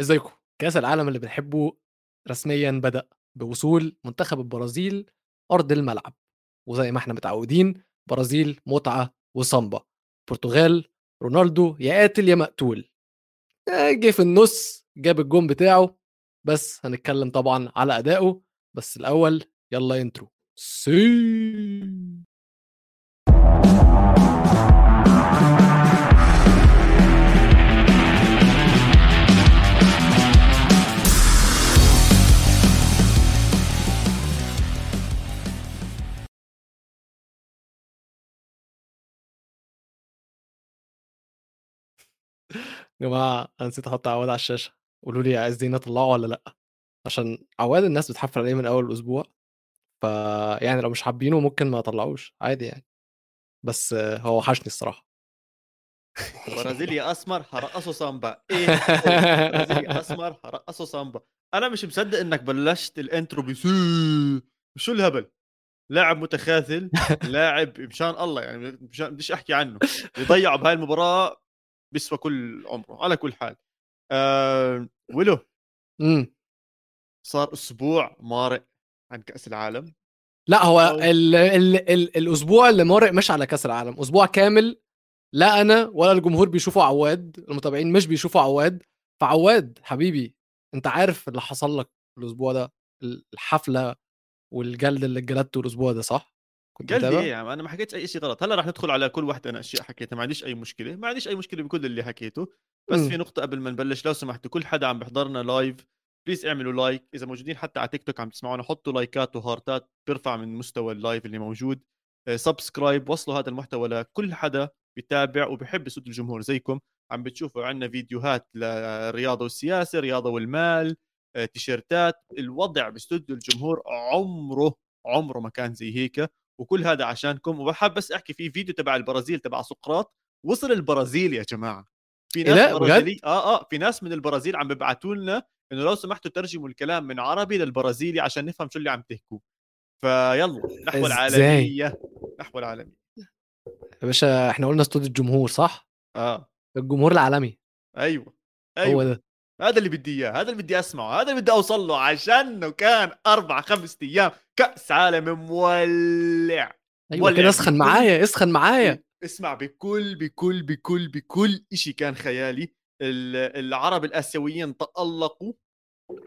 إزيكم؟ كأس العالم اللي بنحبه رسميا بدأ بوصول منتخب البرازيل أرض الملعب وزي ما إحنا متعودين برازيل متعة وسامبا برتغال رونالدو يا قاتل يا مقتول. آه، جه في النص جاب الجون بتاعه بس هنتكلم طبعا على أدائه بس الأول يلا intro سي يا جماعة أنا نسيت أحط عواد على الشاشة. قولوا لي عايزين أطلعه ولا لأ؟ عشان عواد الناس بتحفل عليه من أول الأسبوع فيعني لو مش حابينه ممكن ما أطلعوش عادي يعني. بس هو وحشني الصراحة. برازيلي أسمر هرقصه سامبا. إيه برازيلي أسمر هرقصه سامبا. أنا مش مصدق إنك بلشت ال intro بسي شو الهبل؟ لاعب متخاذل لاعب مشان الله يعني مشان بديش أحكي عنه يضيعه بهاي المباراة بيسوى كل عمره على كل حال. آه ولو امم. صار أسبوع مارق عن كأس العالم. لا هو أو- ال ال ال الأسبوع اللي مرق مش على كأس العالم أسبوع كامل لا أنا ولا الجمهور بيشوفوا عواد المتابعين مش بيشوفوا عواد. فعواد حبيبي أنت عارف اللي حصل لك الأسبوع ده الحفلة والجلد اللي اتجلدته الأسبوع ده صح؟ كنت قلبي متابع؟ إيه يا عم أنا ما حكيتش أي شيء غلط. هلا رح ندخل على كل واحدة أنا أشياء حكيتها ما عنديش أي مشكلة ما عنديش أي مشكلة بكل اللي حكيته. بس مم. في نقطة قبل ما نبلش لو سمحتوا كل حدا عم بيحضرنا live please اعملوا like إذا موجودين حتى على تيك توك عم تسمعونا حطوا لايكات وهارتات بيرفع من مستوى ال live اللي موجود. آه، subscribe وصلوا هذا المحتوى لكل حدا بيتابع وبيحب صوت الجمهور زيكم. عم بتشوفوا عندنا فيديوهات للرياضة والسياسة الرياضه والمال آه، تيشيرتات. الوضع باستوديو الجمهور عمره عمره ما كان زي هيك. وكل هذا عشانكم وبحب بس أحكي في فيديو تبع البرازيل تبع سقراط. وصل البرازيل يا جماعة. في إيه ناس ده؟ برازيلي آه آه في ناس من البرازيل عم بيبعتوا لنا إنه لو سمحتوا ترجموا الكلام من عربي للبرازيلي عشان نفهم شو اللي عم تحكوا. فيلا نحو؟ العالمية نحو العالمية. يا باشا إحنا قلنا استوديو الجمهور صح؟ آه. الجمهور العالمي. أيوه هو أيوه. ده. هذا اللي بدي إياه هذا اللي بدي أسمعه هذا اللي بدي أوصل له عشانه كان أربع خمس أيام كأس عالم مولع. أيوه كده اسخن معايا اسخن معايا. اسمع بكل بكل بكل بكل شيء كان خيالي. ال- العرب الآسيويين تألقوا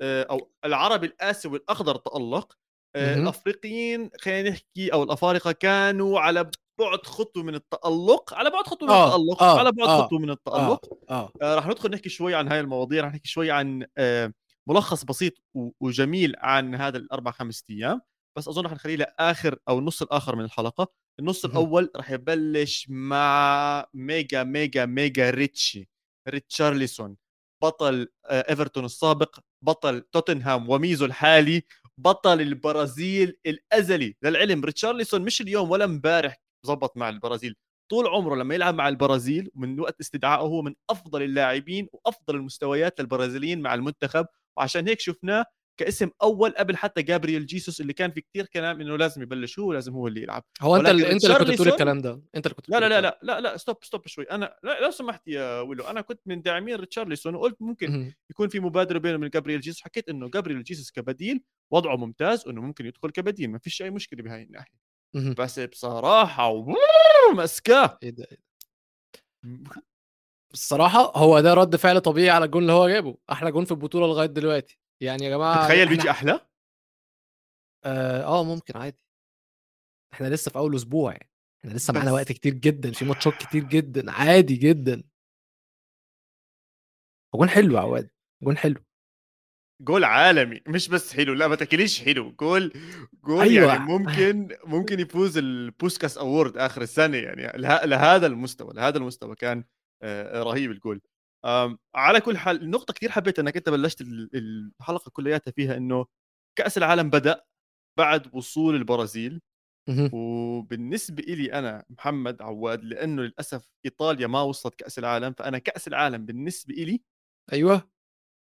آه، أو العرب الآسيوي الأخضر تألق آه،. الأفريقيين خلينا نحكي أو الأفارقة كانوا على بعد خطوة من التألق على بعد خطوة من آه، التألق آه، على بعد آه، خطوة من آه التألق. آه. آه، رح ندخل نحكي شوي عن هاي المواضيع رح نحكي شوي عن آه، ملخص بسيط وجميل عن هذا الأربع خمس أيام. بس أظن رح نخليه لآخر أو النص الآخر من الحلقة. النص. الأول رح يبلش مع mega mega mega ريتشي ريتشارليسون. بطل آه، إيفرتون السابق بطل توتنهام وميزو الحالي بطل البرازيل الأزلي. للعلم ريتشارليسون مش اليوم ولا امبارح زبط مع البرازيل. طول عمره لما يلعب مع البرازيل من وقت استدعائه هو من أفضل اللاعبين وأفضل المستويات للبرازيليين مع المنتخب. وعشان هيك شفناه كاسم أول قبل حتى جابرييل جيسوس اللي كان في كتير كلام إنه لازم يبلش هو لازم هو اللي يلعب. هو أنت اللي أنت اللي كنت بتقول الكلام ده. أنت اللي كنت لا لا لا لا لا لا stop stop شوي. أنا لا لو سمحت يا ويلو أنا كنت من داعمين ريتشارلسون وقلت ممكن. يكون في مبادرة بينه وبين جابرييل جيسوس. حكيت إنه جابرييل جيسوس كبديل وضعه ممتاز وانه ممكن يدخل كبديل. ما فيش أي مشكلة بهاي الناحية. بس بصراحة مسكاه إيه ده؟ الصراحة هو ده رد فعل طبيعي على الجون اللي هو جابه أحلى جون في البطولة لغاية دلوقتي. يعني يا جماعة تخيل بيجي أحلى؟ آه آه، ممكن عادي. إحنا لسه في أول أسبوع يعني. إحنا لسه معانا وقت كتير جدا في ماتشات كتير جدا عادي جدا. جون حلو يا عواد جون حلو. جول عالمي. مش بس حلو لا ما تقوليش حلو. جول جول أيوة. يعني ممكن ممكن يفوز البوسكاس award آخر السنة يعني له- لهذا المستوى لهذا المستوى كان آه، رهيب الجول. على كل حال النقطه كثير حبيت إنك أنت بلشت ال- الحلقة كلياتها فيها إنه كأس العالم بدأ بعد وصول البرازيل. وبالنسبة إلي أنا محمد عواد لأنه للأسف إيطاليا ما وصلت كأس العالم فأنا كأس العالم بالنسبة إلي أيوه.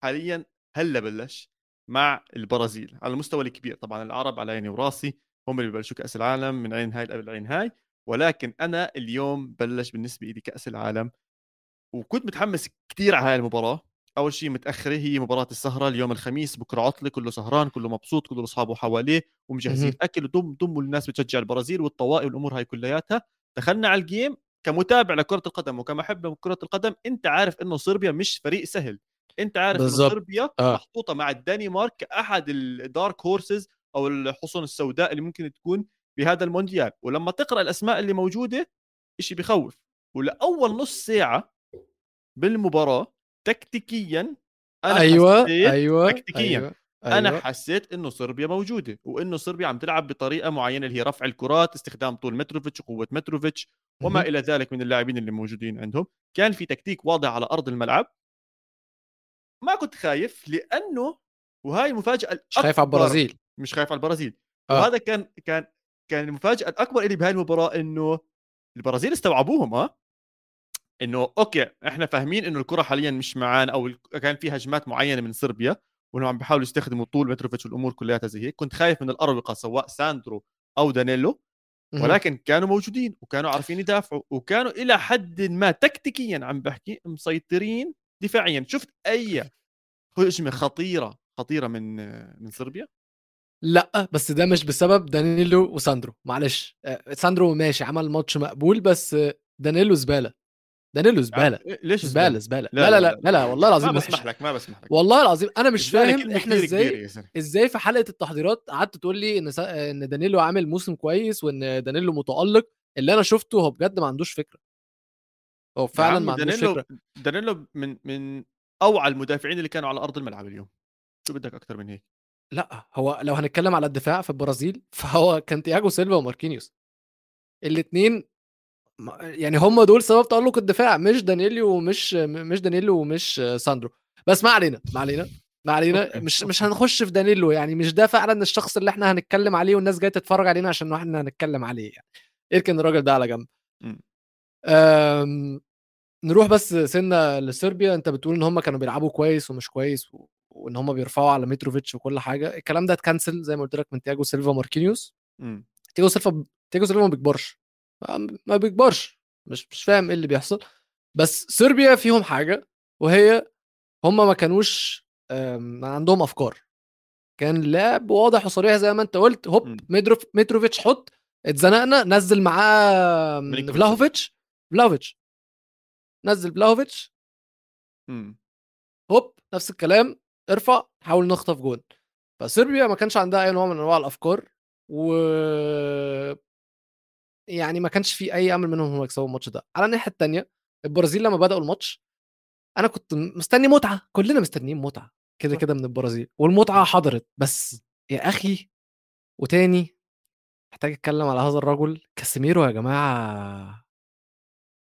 حاليا هلا بلش مع البرازيل على المستوى الكبير. طبعا العرب على عيني وراسي هم اللي ببلشوا كأس العالم من عين هاي قبل عين هاي ولكن أنا اليوم بلش بالنسبة لي كأس العالم وكنت متحمس كثير على هاي المباراة. أول شيء متأخرة هي مباراة السهرة اليوم الخميس بكرة عطلة كله سهران كله مبسوط كله أصحابه حواليه ومجهزين. أكل ودم دم الناس بتشجع البرازيل والطواقي والأمور هاي كلياتها. دخلنا على ال game كمتابع لكرة القدم وكمحب لكره القدم أنت عارف إنه صربيا مش فريق سهل. انت عارف بالظبط. صربيا آه. محطوطة مع الدنمارك كاحد ال dark horses أو الحصن السوداء اللي ممكن تكون بهذا المونديال ولما تقرأ الأسماء اللي موجودة إشي بخوف ولأول نص ساعة بالمباراة تكتيكيا أنا أيوه حسيت أيوه تكتيكياً. أيوة. أنا أيوة. حسيت إنه صربيا موجودة وإنه صربيا عم تلعب بطريقة معينة اللي هي رفع الكرات استخدام طول متروفيتش وقوه متروفيتش وما. إلى ذلك من اللاعبين اللي موجودين عندهم كان في تكتيك واضح على أرض الملعب ما كنت خايف لأنه وهاي المفاجاه مش خايف على. البرازيل مش خايف على البرازيل آه. وهذا كان كان كان المفاجأة الأكبر اللي بهاي المباراة إنه البرازيل استوعبوهم آه إنه okay إحنا فاهمين إنه الكرة حاليا مش معانا أو كان في هجمات معينة من صربيا وانهم عم بيحاولوا يستخدموا طول متروفيتش والأمور كلياتها زي هيك كنت خايف من الأروقة سواء ساندرو أو دانيلو. ولكن كانوا موجودين وكانوا عارفين يدافعوا وكانوا إلى حد ما تكتيكيا عم بحكي مسيطرين دفاعيا. شفت أي هجمه خطيرة خطيرة من من صربيا؟ لأ بس ده مش بسبب دانيلو وساندرو. معلش. آه، ساندرو ماشي عمل ماتش مقبول بس دانيلو زبالة. دانيلو زبالة. إيه، ليش زبالة زبالة؟ لا لا لا لا لا. لا, لا. والله العظيم ما. بسمح لك ما بسمح لك. والله العظيم أنا مش فاهم إحنا إزاي. إزاي في حلقة التحضيرات قعدت تقول لي إن سا... إن دانيلو عامل موسم كويس وإن دانيلو متألق اللي أنا شفته هو بجد ما عندوش فكرة. هو فعلا ما عندوش دانيلو فكرة. دانيلو من من أوعى المدافعين اللي كانوا على أرض الملعب اليوم. شو بدك أكثر من هيك؟ لأ هو لو هنتكلم على الدفاع في البرازيل فهو كان تياجو سيلفا وماركينيوس. الاثنين يعني هم دول سبب تألق الدفاع مش دانيليو ومش مش دانيلو ومش ساندرو. بس ما علينا ما علينا ما علينا. مش مش. هنخش في دانيلو يعني مش ده فعلا الشخص اللي إحنا هنتكلم عليه والناس جاية تتفرج علينا عشان إحنا هنتكلم عليه يعني. إركن الراجل ده على جنب. نروح بس سنة لصربيا. أنت بتقول إن هم كانوا بيلعبوا كويس ومش كويس و... وإن هم بيرفعوا على متروفيتش وكل حاجة. الكلام ده اتكنسل زي ما قلت لك من تياجو سيلفا ماركينيوس مم. تياجو سيلفا تياجو سيلفا ما بيكبرش. ما- بيكبرش. مش مش فاهم إيه اللي بيحصل. بس صربيا فيهم حاجة وهي هم ما كانوش أم، عندهم أفكار. كان لعب واضح وصريح زي ما أنت قلت. هوب. ميدروف متروفيتش حط اتزنقنا نزل معاه. فلاهوفيتش. فلاهوفيتش نزل فلاهوفيتش مم. هوب نفس الكلام ارفع حاول نخطف جون. فصربيا ما كانش عندها أي نوع من أنواع الأفكار و يعني ما كانش في أي أمل منهم هم يكسبوا الماتش ده. على الناحية الثانية البرازيل لما بدأوا الماتش أنا كنت مستني متعة كلنا مستنيين متعة كده. كده من البرازيل. والمتعة حضرت بس يا أخي وتاني محتاج أتكلم على هذا الرجل كاسيميرو يا جماعة.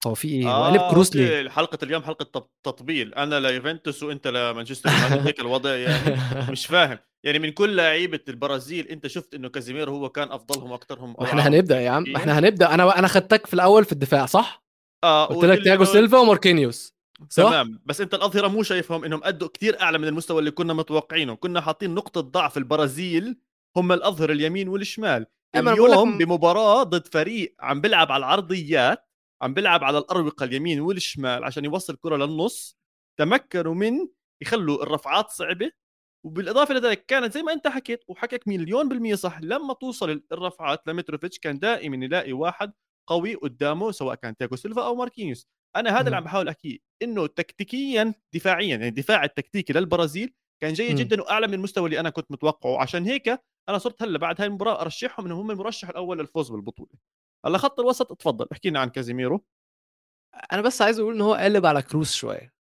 هو في إيه؟ هو قلب كروس ليه؟ حلقه اليوم حلقة تط- تطبيل أنا ليوفنتوس وأنت لمانشستر يونايتد هيك الوضع يعني مش فاهم يعني من كل لعيبة البرازيل أنت شفت إنه كازيميرو هو كان أفضلهم واكثرهم إحنا هنبدأ يا عم. إحنا هنبدأ أنا أنا خدتك في الأول في الدفاع صح؟ آه قلت لك تياجو سيلفا وماركينيوس صح؟ تمام بس أنت الأظهرة مو شايفهم إنهم أدوا كتير أعلى من المستوى اللي كنا متوقعينه كنا حاطين نقطة ضعف البرازيل هم الاظهر اليمين والشمال اليوم بمباراة ضد فريق عم بيلعب على العرضيات عم بيلعب على الأروقة اليمين والشمال عشان يوصل الكره للنص تمكنوا من يخلوا الرفعات صعبة وبالإضافة لذلك كانت زي ما أنت حكيت وحكيك مليون بالمية صح لما توصل الرفعات لمتروفيتش كان دائما يلاقي واحد قوي قدامه سواء كان تياجو سيلفا أو ماركينيوس أنا هذا اللي مم. عم بحاول أحكيه إنه تكتيكيا دفاعيا يعني الدفاع التكتيكي للبرازيل كان جيد. جدا وأعلى من المستوى اللي أنا كنت متوقعه عشان هيك أنا صرت هلأ بعد هاي المباراة أرشحهم إنهم هم المرشح الأول للفوز بالبطولة هلا خط الوسط تفضل احكي لنا عن كازيميرو. أنا بس عايز أقول إن هو قلب على كروس شوية.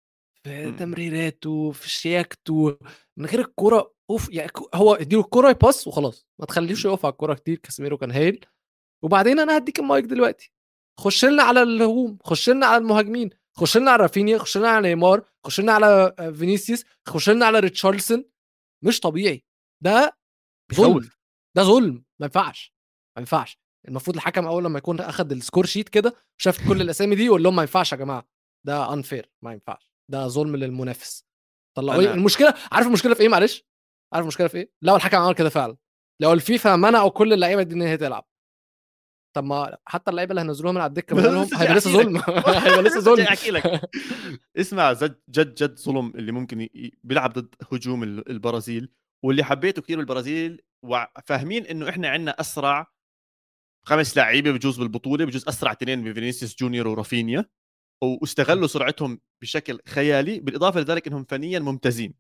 في مم. تمريراته في شياكته من غير الكوره أوف يعني هو اديله الكوره يباص وخلاص. ما تخليش يقف على الكوره كتير كاسيميرو كان هايل. وبعدين أنا هديك المايك دلوقتي. خش لنا على الهجوم خش لنا على المهاجمين خش لنا على رافينيا خش لنا على نيمار خش لنا على آه، فينيسيوس خش لنا على ريتشارلسون مش طبيعي. ده ظلم. ده ظلم. ما ينفعش. ما ينفعش. المفروض الحكم أول لما يكون أخد ال score sheet كده شاف كل الأسامي دي يقول لهم ما ينفعش يا جماعة ده unfair ما ينفعش ده ظلم للمنافس. طلعوا أنا- لي المشكلة عارف المشكلة في إيه؟ معلش عارف المشكلة في إيه؟ لو الحكم عمل كده فعلا لو الفيفا منعوا كل اللعيبة دي إن هي تلعب. طب ما حتى اللعيبة اللي هنزلوها من على الدكة بدلهم لسه هيبقى لسه ظلم. هيبقى لسه ظلم. احكي لك اسمع جد جد جد ظلم اللي ممكن ي- بيلعب ضد هجوم ال- البرازيل واللي حبيته كثير بالبرازيل وفاهمين إنه إحنا عندنا أسرع خمس لعيبه بجوز بالبطولة بجوز أسرع اثنين بفينيسيوس جونيور ورافينيا واستغلوا سرعتهم بشكل خيالي بالإضافة لذلك إنهم فنيا ممتازين.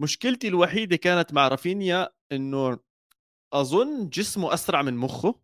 مشكلتي الوحيدة كانت مع رافينيا إنه أظن جسمه أسرع من مخه.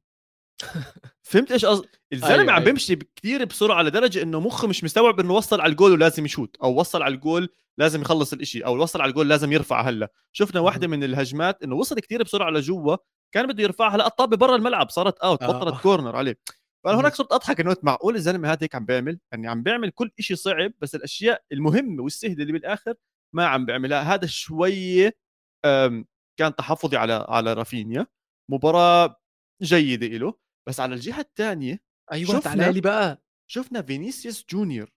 فهمت إيش قصدي الزلمة أيوة، عم أيوة. بيمشي كثير بسرعة لدرجة إنه مخه مش مستوعب إنه وصل على الجول ولازم يشوت أو وصل على الجول لازم يخلص الإشي أو وصل على الجول لازم يرفع هلأ. شفنا واحدة من الهجمات إنه وصل كثير بسرعة لجوا كان بده يرفعها لا الطابة برا الملعب صارت out آه. بطلت corner عليه. فأنا. هناك صرت أضحك إنه معقول الزلمه هذا هيك عم بيعمل يعني عم بيعمل كل إشي صعب بس الأشياء المهمة والسهلة اللي بالآخر ما عم بيعملها هذا شوية كان تحفظي على على رافينيا. مباراة جيدة له بس على الجهة الثانية أيوه شفنا- تعالى لي بقى. شفنا فينيسيوس جونيور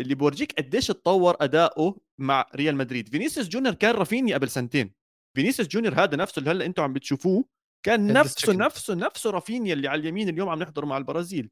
اللي بورجيك قديش اتطور أداؤه مع ريال مدريد. فينيسيوس جونيور كان رافينيا قبل سنتين. فينيسيوس جونيور هذا نفسه اللي هلأ أنتم عم بتشوفوه كان نفسه. نفسه نفسه رافينيا اللي على اليمين اليوم عم نحضره مع البرازيل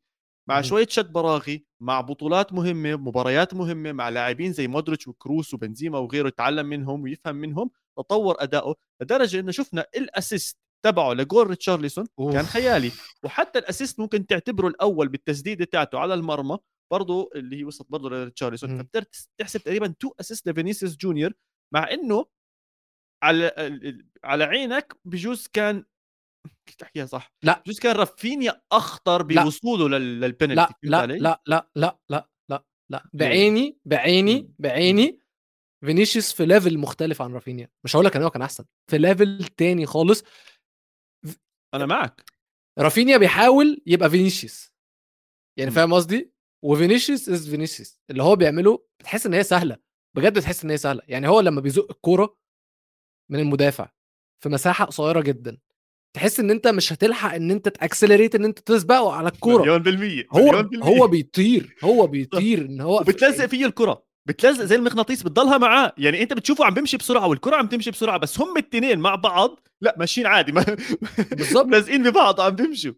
مع. شوية شد براغي مع بطولات مهمة مباريات مهمة مع لاعبين زي مودريتش وكروس وبنزيما وغيره يتعلم منهم ويفهم منهم تطور أداؤه لدرجة إنه شفنا ال assist تبعه لجول ريتشارلسون. كان خيالي وحتى ال assist ممكن تعتبره الأول بالتسديدة تاعته على المرمى برضه اللي هي وصلت برضه لريتشارلسون. فبتقدر تحسب تقريبا two assist لفينيسيوس جونيور مع إنه على على عينك بجوز كان تحكيها صح. لا. بجوز كان رافينيا أخطر لا. بوصوله لل- للبنالتي لا لا علي؟ لا لا لا لا لا لا. بعيني بعيني. بعيني. فينيسيوس في level مختلف عن رافينيا. مش هقول لك إن هو كان أحسن. في level تاني خالص. أنا معك رافينيا بيحاول يبقى فينيسيوس. يعني. فاهم قصدي؟ وفينيسيوس is فينيسيوس. اللي هو بيعمله بتحس إن هي سهلة. بجد بتحس إن هي سهلة. يعني هو لما بيزق الكورة من المدافع في مساحة قصيرة جدا. تحس إن أنت مش هتلحق إن أنت ت accelerate إن أنت تسبقه على الكورة. مليون بالمية هو مليون بالمية. هو بيطير هو بيطير إن هو وبتلزق فيه الكرة. بتلزق زي المغناطيس بتضلها معاه. يعني أنت بتشوفه عم بيمشي بسرعة والكرة عم تمشي بسرعة بس هم التنين مع بعض لا ماشيين عادي ما بالظبط. لازقين ببعض عم بيمشوا.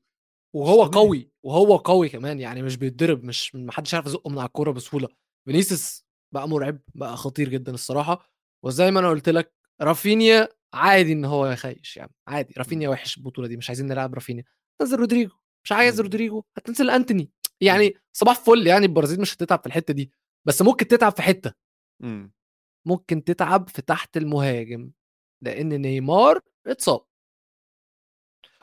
وهو. قوي وهو قوي كمان يعني مش بيتضرب مش ما حدش عارف يزقه من على الكورة بسهولة. فينيسيوس بقى مرعب بقى خطير جدا الصراحة. وزي ما أنا قلت لك رافينيا عادي إن هو يخيش يعني عادي. رافينيا وحش البطوله دي مش عايزين نلعب رافينيا. تنزل رودريجو مش عايز مم. رودريجو هتنزل أنتوني. يعني صباح فل يعني البرازيل مش هتتعب في الحتة دي بس ممكن تتعب في حتة. ممكن تتعب في تحت المهاجم لأن نيمار اتصاب.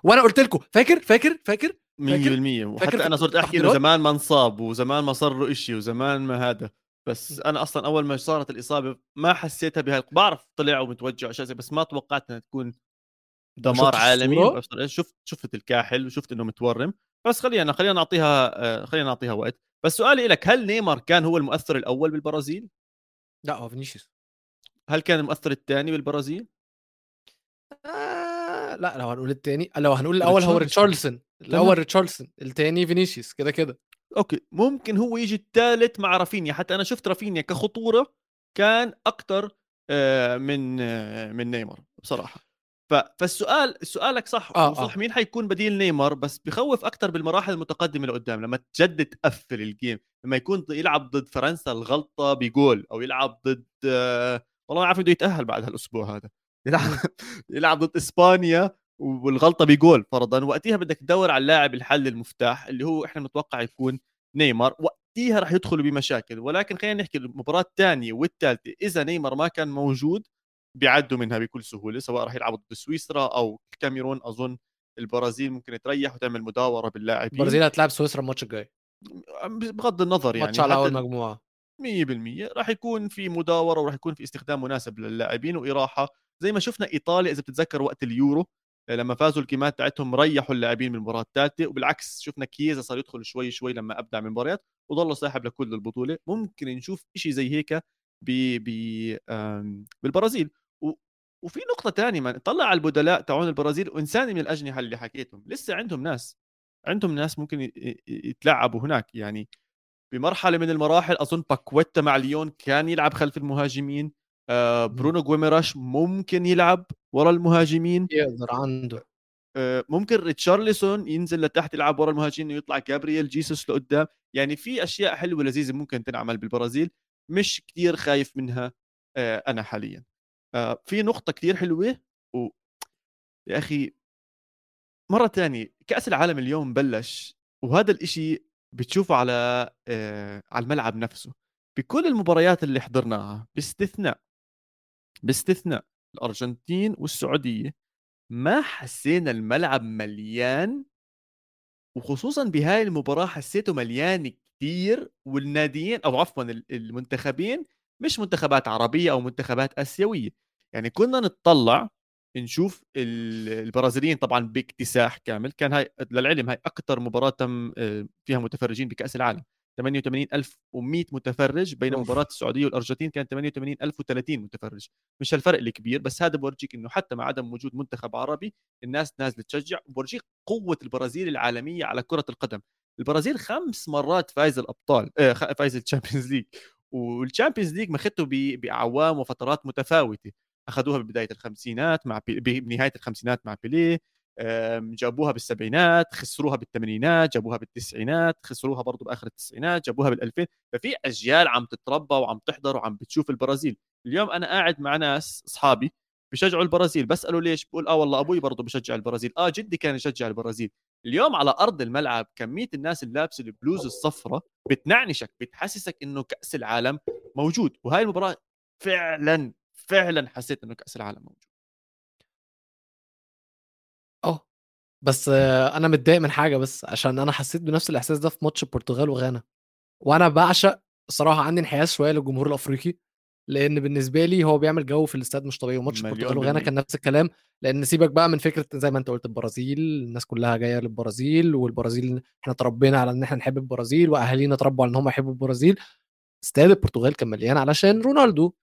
وأنا قلت لكم فاكر؟ فاكر؟ فاكر؟ 100% فاكر وحتى أنا صرت أحكي إنه؟ زمان ما انصاب وزمان ما صار له شيء وزمان ما هذا. بس أنا أصلا أول ما صارت الإصابة ما حسيتها بهاي بعرف طلع ومتوجع وأشياء زي بس ما توقعت إنها تكون دمار عالمي شفت شفت الكاحل وشفت إنه متورم. بس خلينا خلينا نعطيها آه، خلينا نعطيها وقت. بس سؤالي لك هل نيمار كان هو المؤثر الأول بالبرازيل؟ لا هو فينيسيوس. هل كان المؤثر الثاني بالبرازيل؟ آه لا لو هنقول التاني لو هنقول الأول هو ريتشارلسون. الأول ريتشارلسون التاني فينيسيوس كده كده. okay ممكن هو يجي الثالث مع رافينيا. حتى أنا شفت رافينيا كخطورة كان أكثر من آه، من نيمار بصراحة. فالسؤال سؤالك صح آه، وصح آه. مين حيكون بديل نيمار؟ بس بخوف أكثر بالمراحل المتقدمة لقدام لما تجد تقفل الجيم لما يكون يلعب ضد فرنسا الغلطة بجول أو يلعب ضد آه، والله ما عارف بده يتأهل بعد هالأسبوع هذا. يلعب يلعب ضد إسبانيا والغلطة بجول فرضا. وقتها بدك تدور على اللاعب الحل المفتاح اللي هو إحنا متوقع يكون نيمار. وقتها راح يدخلوا بمشاكل ولكن خلينا نحكي المباراة الثانية والثالثة. إذا نيمار ما كان موجود بيعدوا منها بكل سهولة سواء راح يلعبوا ضد سويسرا أو الكاميرون. أظن البرازيل ممكن تريح وتعمل مداورة باللاعبين. البرازيل هتلعب سويسرا الماتش الجاي. بغض النظر يعني ماتش على أول مجموعة. 100% راح يكون في مداورة وراح يكون في استخدام مناسب للاعبين وإراحة. زي ما شفنا إيطاليا إذا بتتذكر وقت اليورو لما فازوا الجيمات تاعتهم ريحوا اللاعبين من المباراه الثالثه وبالعكس شفنا كييزا صار يدخل شوي شوي لما أبدع من مباريات وظل صاحب لكل البطولة. ممكن نشوف شيء زي هيك ب ب بالبرازيل. وفي نقطة ثانية طلع على البدلاء تاعون البرازيل وانساني من الأجنحة اللي حكيتهم. لسه عندهم ناس عندهم ناس ممكن يتلعبوا هناك. يعني بمرحلة من المراحل أظن باكويتا مع ليون كان يلعب خلف المهاجمين. آه برونو جويميراش ممكن يلعب ورا المهاجمين. يقدر عنده. آه، ممكن ريتشارلسون ينزل لتحت يلعب ورا المهاجمين ويطلع جابرييل جيسوس لقدام. يعني في أشياء حلوة لذيذه ممكن تنعمل بالبرازيل مش كتير خايف منها آه، أنا حاليا. في نقطة كتير حلوة و يا أخي مرة تانية كأس العالم اليوم بلش وهذا الإشي بتشوفه على على الملعب نفسه. بكل المباريات اللي حضرناها باستثناء باستثناء الأرجنتين والسعودية. ما حسينا الملعب مليان وخصوصا بهاي المباراة حسيته مليان كثير والناديين أو عفوا المنتخبين مش منتخبات عربية أو منتخبات آسيوية. يعني كنا نتطلع نشوف البرازيليين طبعا باكتساح كامل. كان هاي للعلم هاي أكثر مباراة تم آه، فيها متفرجين بكأس العالم. 88100 متفرج بين. مباراة السعودية والأرجنتين كانت 88030 متفرج. مش هالفرق الكبير بس هذا بورجيك إنه حتى مع عدم وجود منتخب عربي الناس نازله تشجع بورجيك قوة البرازيل العالمية على كرة القدم. البرازيل خمس مرات فايز الأبطال آه فايز ال Champions League وال Champions League مخته بأعوام وفترات متفاوتة. اخذوها ببداية الخمسينات مع بي... بنهايه الخمسينات مع بيليه. جابوها بالسبعينات خسروها بالثمانينات جابوها بالتسعينات خسروها برضه بآخر التسعينات جابوها بال2000 ففي أجيال عم تتربى وعم تحضر وعم بتشوف البرازيل. اليوم أنا قاعد مع ناس أصحابي بشجعوا البرازيل بساله ليش؟ بقول آه والله أبوي برضه بشجع البرازيل. آه جدي كان يشجع البرازيل. اليوم على أرض الملعب كمية الناس اللي لابسة البلوز الصفراء بتنعنشك بتحسسك إنه كأس العالم موجود. وهاي المباراة فعلا فعلا حسيت إنه كأس العالم موجود. بس أنا متضايق من حاجة بس عشان أنا حسيت بنفس الإحساس ده في ماتش البرتغال وغانا. وأنا بعشق الصراحه عندي انحياز شوية للجمهور الأفريقي لأن بالنسبة لي هو بيعمل جو في الاستاد مش طبيعي وماتش البرتغال وغانا كان نفس الكلام لأن سيبك بقى من فكرة زي ما أنت قلت البرازيل الناس كلها جاية للبرازيل والبرازيل إحنا تربينا على إن إحنا نحب البرازيل وأهالينا اتربوا على إن هم يحبوا البرازيل. استاد البرتغال كان مليان علشان رونالدو.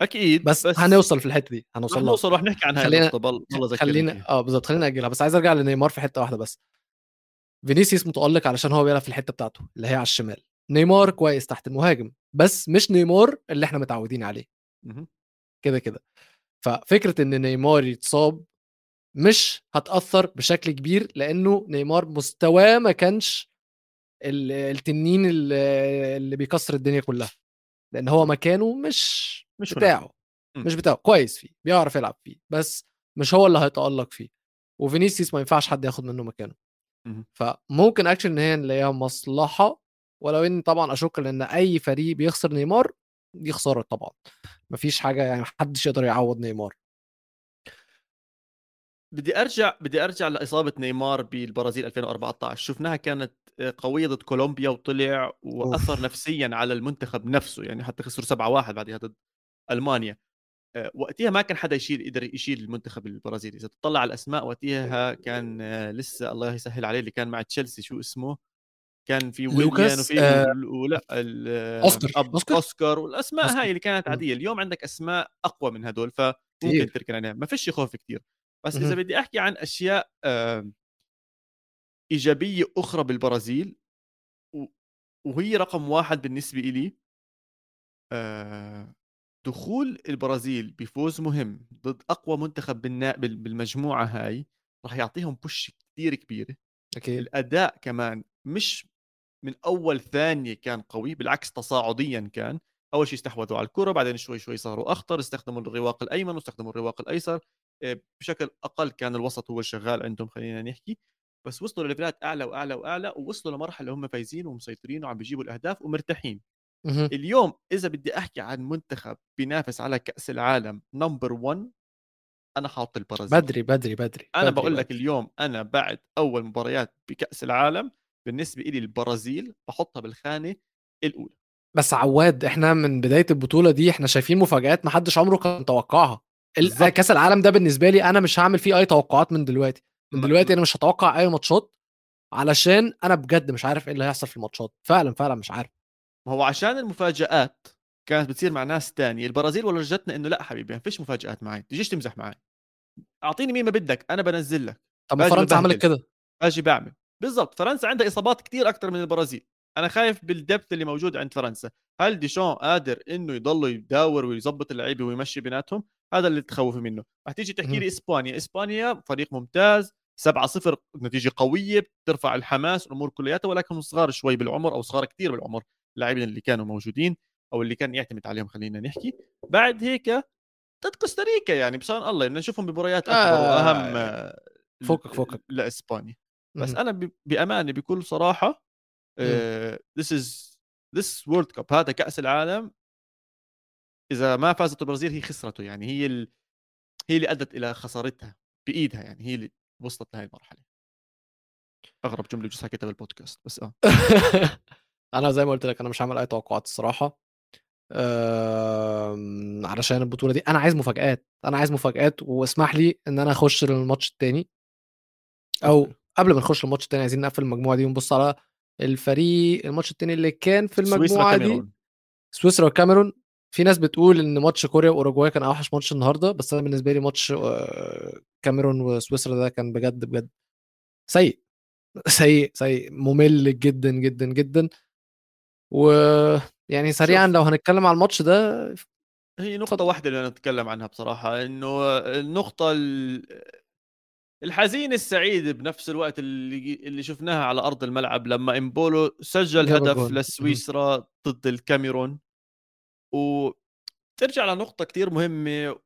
أكيد بس, بس هنوصل في الحتة دي هنوصل رح نوصل رح نحكي عن هاي خلينا النقطه خلينا آه بالظبط خلينا ناجلها بس عايز أرجع لنيمار في حتة واحدة بس. فينيسيوس متألق علشان هو بيلعب في الحتة بتاعته اللي هي على الشمال. نيمار كويس تحت المهاجم بس مش نيمار اللي إحنا متعودين عليه. كده كده. ففكرة إن نيمار يتصاب مش هتأثر بشكل كبير لأنه نيمار مستواه ما كانش التنين اللي بيكسر الدنيا كلها. لأن هو مكانه مش مش بتاعه. مش بتاعه. كويس فيه. بيعرف يلعب فيه. بس مش هو اللي هيتألق فيه. وفينيسيوس ما ينفعش حد ياخد منه مكانه. فممكن أكشن إن هي نلاقيها مصلحة. ولو إن طبعا أشك إن أي فريق بيخسر نيمار دي خسارة طبعا. مفيش حاجة يعني محدش يقدر يعوض نيمار. بدي أرجع بدي أرجع لإصابة نيمار بالبرازيل 2014 شفناها كانت قوية ضد كولومبيا وطلع وأثر أوف. نفسيا على المنتخب نفسه. يعني حتى خسروا 7 1 بعدها ضد ألمانيا. آه، وقتها ما كان حدا يشيل يقدر يشيل المنتخب البرازيلي. إذا تطلع على الأسماء وقتها كان آه، لسه الله يسهل عليه اللي كان مع تشيلسي شو اسمه؟ كان في ويليان وفي آه ولا اوسكار أوسكار, أوسكار والاسماء أوسكار. هاي اللي كانت عادية. اليوم عندك أسماء أقوى من هدول فممكن تركن عليها. ما فيش خوف كثير بس إذا بدي أحكي عن أشياء آه إيجابية أخرى بالبرازيل وهي رقم واحد بالنسبة لي آه دخول البرازيل بفوز مهم ضد أقوى منتخب بالمجموعة هاي راح يعطيهم بوش كثير كبيره أكيد. الأداء كمان مش من أول ثانية كان قوي بالعكس تصاعديا كان. أول شيء استحوذوا على الكرة بعدين شوي شوي صاروا أخطر استخدموا الرواق الأيمن واستخدموا الرواق الأيسر. آه، بشكل أقل كان الوسط هو الشغال عندهم خلينا نحكي. بس وصلوا لل levelات أعلى وأعلى وأعلى ووصلوا لمرحلة هم فايزين ومسيطرين وعم بيجيبوا الأهداف ومرتاحين. اليوم إذا بدي أحكي عن منتخب بينافس على كأس العالم number 1 أنا حاط البرازيل. بدري بدري بدري أنا بدري بقول لك اليوم أنا بعد أول مباريات بكأس العالم بالنسبة لي البرازيل بحطها بالخانة الأولى. بس عواد إحنا من بداية البطولة دي إحنا شايفين مفاجآت ما حدش عمره كان متوقعها. كأس العالم ده بالنسبة لي أنا مش هعمل فيه أي توقعات من دلوقتي. من دلوقتي أنا مش هتوقع أي ماتشات علشان أنا بجد مش عارف إيه اللي هيحصل في الماتشات. فعلا فعلا مش عارف. ما هو عشان المفاجآت كانت بتصير مع ناس تانية البرازيل ورجتنا إنه لا حبيبي ما فيش مفاجآت معي تجيش تمزح معي. أعطيني مين ما بدك أنا بنزل لك. طب فرنسا عملت كده. أجي بعمل. بالضبط فرنسا عندها إصابات كثير أكثر من البرازيل. أنا خايف بالدبث اللي موجود عند فرنسا. هل ديشون قادر إنه يضل يداور ويظبط اللعيبة ويمشي بيناتهم؟ هذا اللي تخوفي منه. رح تيجي تحكي لي إسبانيا. إسبانيا فريق ممتاز 7 0 نتيجة قوية بترفع الحماس الأمور كلياتها ولكن صغار شوي بالعمر أو صغار كثير بالعمر. اللاعبين اللي كانوا موجودين أو اللي كان يعتمد عليهم خلينا نحكي. بعد هيك ضد كوستاريكا يعني بسان الله بدنا نشوفهم بمباريات أكبر آه وأهم آه، فوقك فوقك. لإسبانيا. بس أنا بأمانة بكل صراحة this is this World Cup هذا كأس العالم. إذا ما فازت البرازيل هي خسرته يعني هي ال... هي اللي أدت إلى خسارتها بإيدها يعني هي اللي وصلت لهي المرحلة. أغرب جملة جالس حكيتها بالبودكاست بس آه. أنا زي ما قلت لك أنا مش هعمل أي توقعات الصراحة آمم، علشان البطولة دي أنا عايز مفاجآت أنا عايز مفاجآت واسمح لي إن أنا أخش للماتش التاني أو قبل ما نخش الماتش التاني عايزين نقفل المجموعة دي ونبص على الفريق الماتش التاني اللي كان في المجموعة دي سويسرا وكاميرون. في ناس بتقول إن ماتش كوريا وأوروجواي كان أوحش ماتش النهارده بس أنا بالنسبة لي ماتش آه، كاميرون وسويسرا ده كان بجد بجد سيء سيء سيء ممل جدا جدا جدا. ويعني سريعا. لو هنتكلم على الماتش ده هي نقطة. واحدة اللي نتكلم عنها بصراحة إنه النقطة الحزينة السعيدة بنفس الوقت اللي اللي شفناها على أرض الملعب لما إمبولو سجل هدف لسويسرا ضد الكاميرون وترجع لنقطة كتير مهمة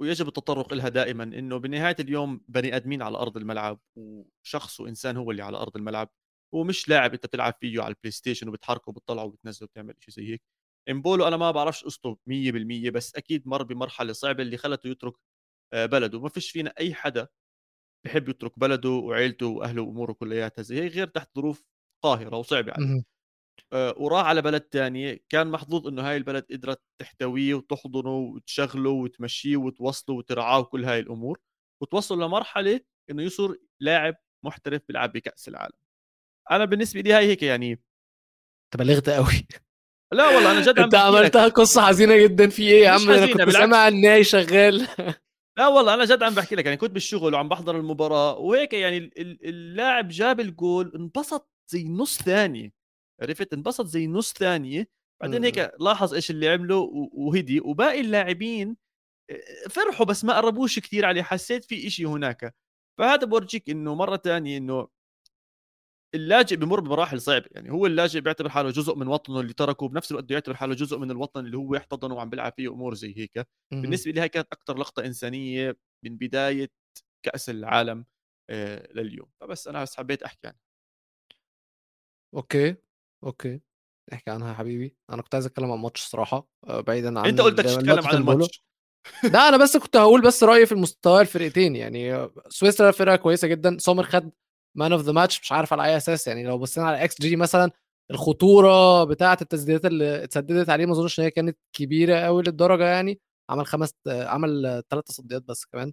ويجب التطرق لها دائما إنه بنهاية اليوم بني آدمين على أرض الملعب وشخص وإنسان هو اللي على أرض الملعب ومش لاعب أنت بتلعب فيه على البلاي ستيشن وبتحركه وبتطلعه وبتنزله وبتعمل شيء زي هيك. إمبولو أنا ما بعرفش قصته 100% بس أكيد مر بمرحلة صعبة اللي خلته يترك آه، بلده. ما فيش فينا أي حدا بحب يترك بلده وعيلته وأهله وأموره كلياتها زي هيك غير تحت ظروف قاهرة وصعبة عليه. آه، وراح على بلد تانية كان محظوظ إنه هاي البلد قدرت تحتويه وتحضنه وتشغله وتمشيه وتوصله وترعاه وكل هاي الأمور وتوصل لمرحلة إنه يصير لاعب محترف بيلعب بكأس العالم. أنا بالنسبة لي هاي هيك يعني. انت بلغت قوي لا والله أنا جد أنت عملتها قصة حزينة جدا. في إيه يا عم؟ أنا كنت سامع الناي شغال. لا والله أنا جد عم بحكي لك يعني كنت بالشغل وعم بحضر المباراة وهيك يعني اللاعب جاب الجول انبسط زي نص ثانية. عرفت؟ انبسط زي نص ثانية. بعدين هيك لاحظ إيش اللي عمله وهدي. وباقي اللاعبين آه، فرحوا بس ما قربوش كثير عليه. حسيت في إشي هناك. فهذا بورجيك إنه مرة ثانية إنه اللاجئ بمر بمراحل صعبة. يعني هو اللاجئ بيعتبر حاله جزء من وطنه اللي تركه بنفس الوقت بده يعتبر حاله جزء من الوطن اللي هو يحتضنه وعم بيلعب فيه أمور زي هيك. بالنسبة لي هاي كانت أكثر لقطة إنسانية من بداية كأس العالم آه لليوم. فبس أنا بس حبيت أحكي عنها. okay okay. احكي عنها يا حبيبي. أنا كنت عايز أتكلم عن الماتش الصراحة آه، بعيدا عن أنت قلت تتكلم عن الماتش. لا أنا بس كنت هقول بس رأيي في المستوى الفرقتين. يعني سويسرا فرقة كويسة جدا. سومر خد man of the match مش عارف على أي أساس. يعني لو بصينا على إكس جي مثلا الخطورة بتاعة التسديدات اللي اتسددت عليه ما أظنش إن هي كانت كبيرة قوي للدرجة يعني. عمل خمس عمل ثلاث تصديات بس كمان.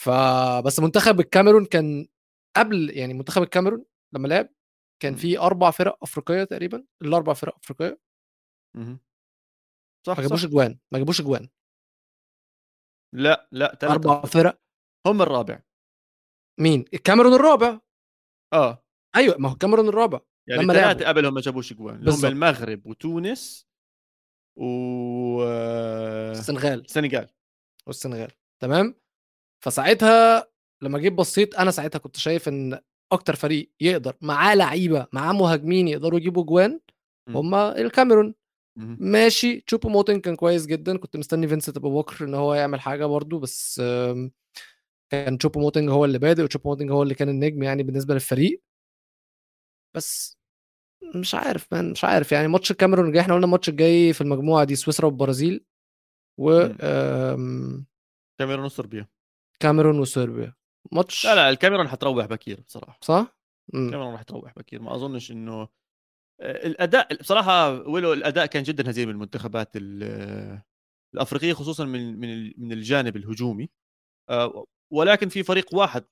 فبس منتخب الكاميرون كان قبل يعني منتخب الكاميرون لما لعب كان في أربع فرق أفريقية تقريبا. الاربع فرق أفريقية. صح ما جابوش اجوان ما جابوش اجوان لا لا ثلاث أربع فرق. هم الرابع. مين؟ الكاميرون الرابع. آه. أيوه ما هو الكاميرون الرابع يعني لما ثلاثة قبلهم ما جابوش اجوان هم المغرب وتونس و السنغال. السنغال. والسنغال. تمام؟ فساعتها لما جيت بصيت أنا ساعتها كنت شايف إن أكتر فريق يقدر معاه لعيبة معاه مهاجمين يقدروا يجيبوا جوان هم الكاميرون. ماشي. تشوبو موتن كان كويس جدا. كنت مستني فينسنت ابو بكر إن هو يعمل حاجة برضو بس كان تشوبو موتنج هو اللي بادئ وتشوبو موتنج هو اللي كان النجم يعني بالنسبة للفريق. بس مش عارف مان مش عارف يعني ماتش الكاميرون الجاي إحنا قلنا الماتش الجاي في المجموعة دي سويسرا والبرازيل و كاميرون وصربيا. كاميرون وصربيا. ماتش لا لا الكاميرون حتروح بكير بصراحة. صح؟ الكاميرون راح تروح بكير ما أظنش إنه آه، الأداء بصراحة ولو الأداء كان جدا هزيل من المنتخبات الأفريقية خصوصا من من من الجانب الهجومي. آه، ولكن في فريق واحد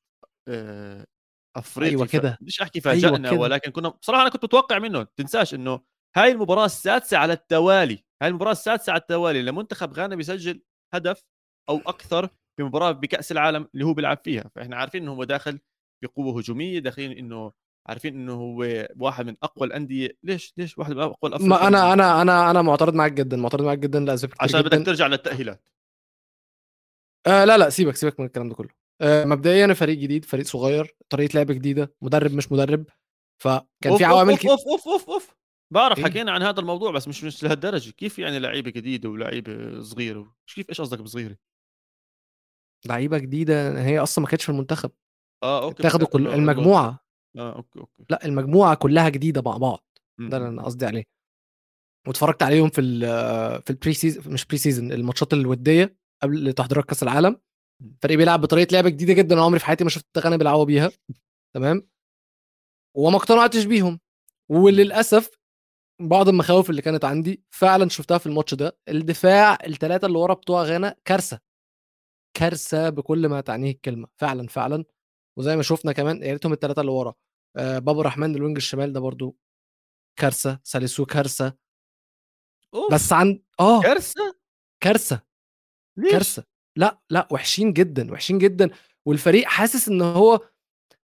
آه، أفريقي أيوه كده. مش أحكي أيوة فاجئنا أيوة ولكن كنا بصراحة أنا كنت متوقع منه تنساش إنه هاي المباراة السادسة على التوالي هاي المباراة السادسة على التوالي لمنتخب غانا بيسجل هدف أو أكثر في مباراة بكأس العالم اللي هو بيلعب فيها فإحنا عارفين إنه هو داخل بقوة هجومية داخلين إنه عارفين إنه هو واحد من أقوى الأندية. ليش ليش واحد من أقوى الافريقيا ما أنا أنا أنا أنا معترض معك جدا معترض معك جدا لاسباب عشان بدك ترجع للتأهيلات. آه لا لا سيبك سيبك من الكلام ده كله. آه، مبدئيا فريق جديد فريق صغير طريقة لعب جديدة مدرب مش مدرب فكان في عوامل أوف أوف أوف أوف أوف. بعرف إيه؟ حكينا عن هذا الموضوع بس مش مش لهالدرجة. كيف يعني لعيبة جديدة ولعيبة صغيرة؟ كيف إيش قصدك بصغيرة؟ لعيبة جديدة هي أصلا ما كانتش في المنتخب. آه okay تاخدوا كل المجموعة. آه okay okay. لا المجموعة كلها جديدة مع بعض. ده اللي أنا. قصدي عليه. واتفرجت عليهم في ال في ال pre-season مش pre-season الماتشات الودية. قبل تحضيرات كاس العالم. فريق بيلعب بطريقة لعب جديدة جدا. أنا عمري في حياتي ما شفت غانا بيلعبوا بيها. تمام؟ وما اقتنعتش بيهم. وللأسف بعض المخاوف اللي كانت عندي فعلا شفتها في الماتش ده. الدفاع الثلاثه اللي ورا بتوع غانا كارثة. كارثة بكل ما تعنيه الكلمة. فعلا فعلا. وزي ما شفنا كمان يا ريتهم الثلاثه اللي ورا. آه بابا رحمن ال wing الشمال ده برضو كارثة. ساليسو كارثة. أوف. بس عن آه. كارثة؟ كارثة. ليش؟ كارثة. لا لا وحشين جدا وحشين جدا. والفريق حاسس إن هو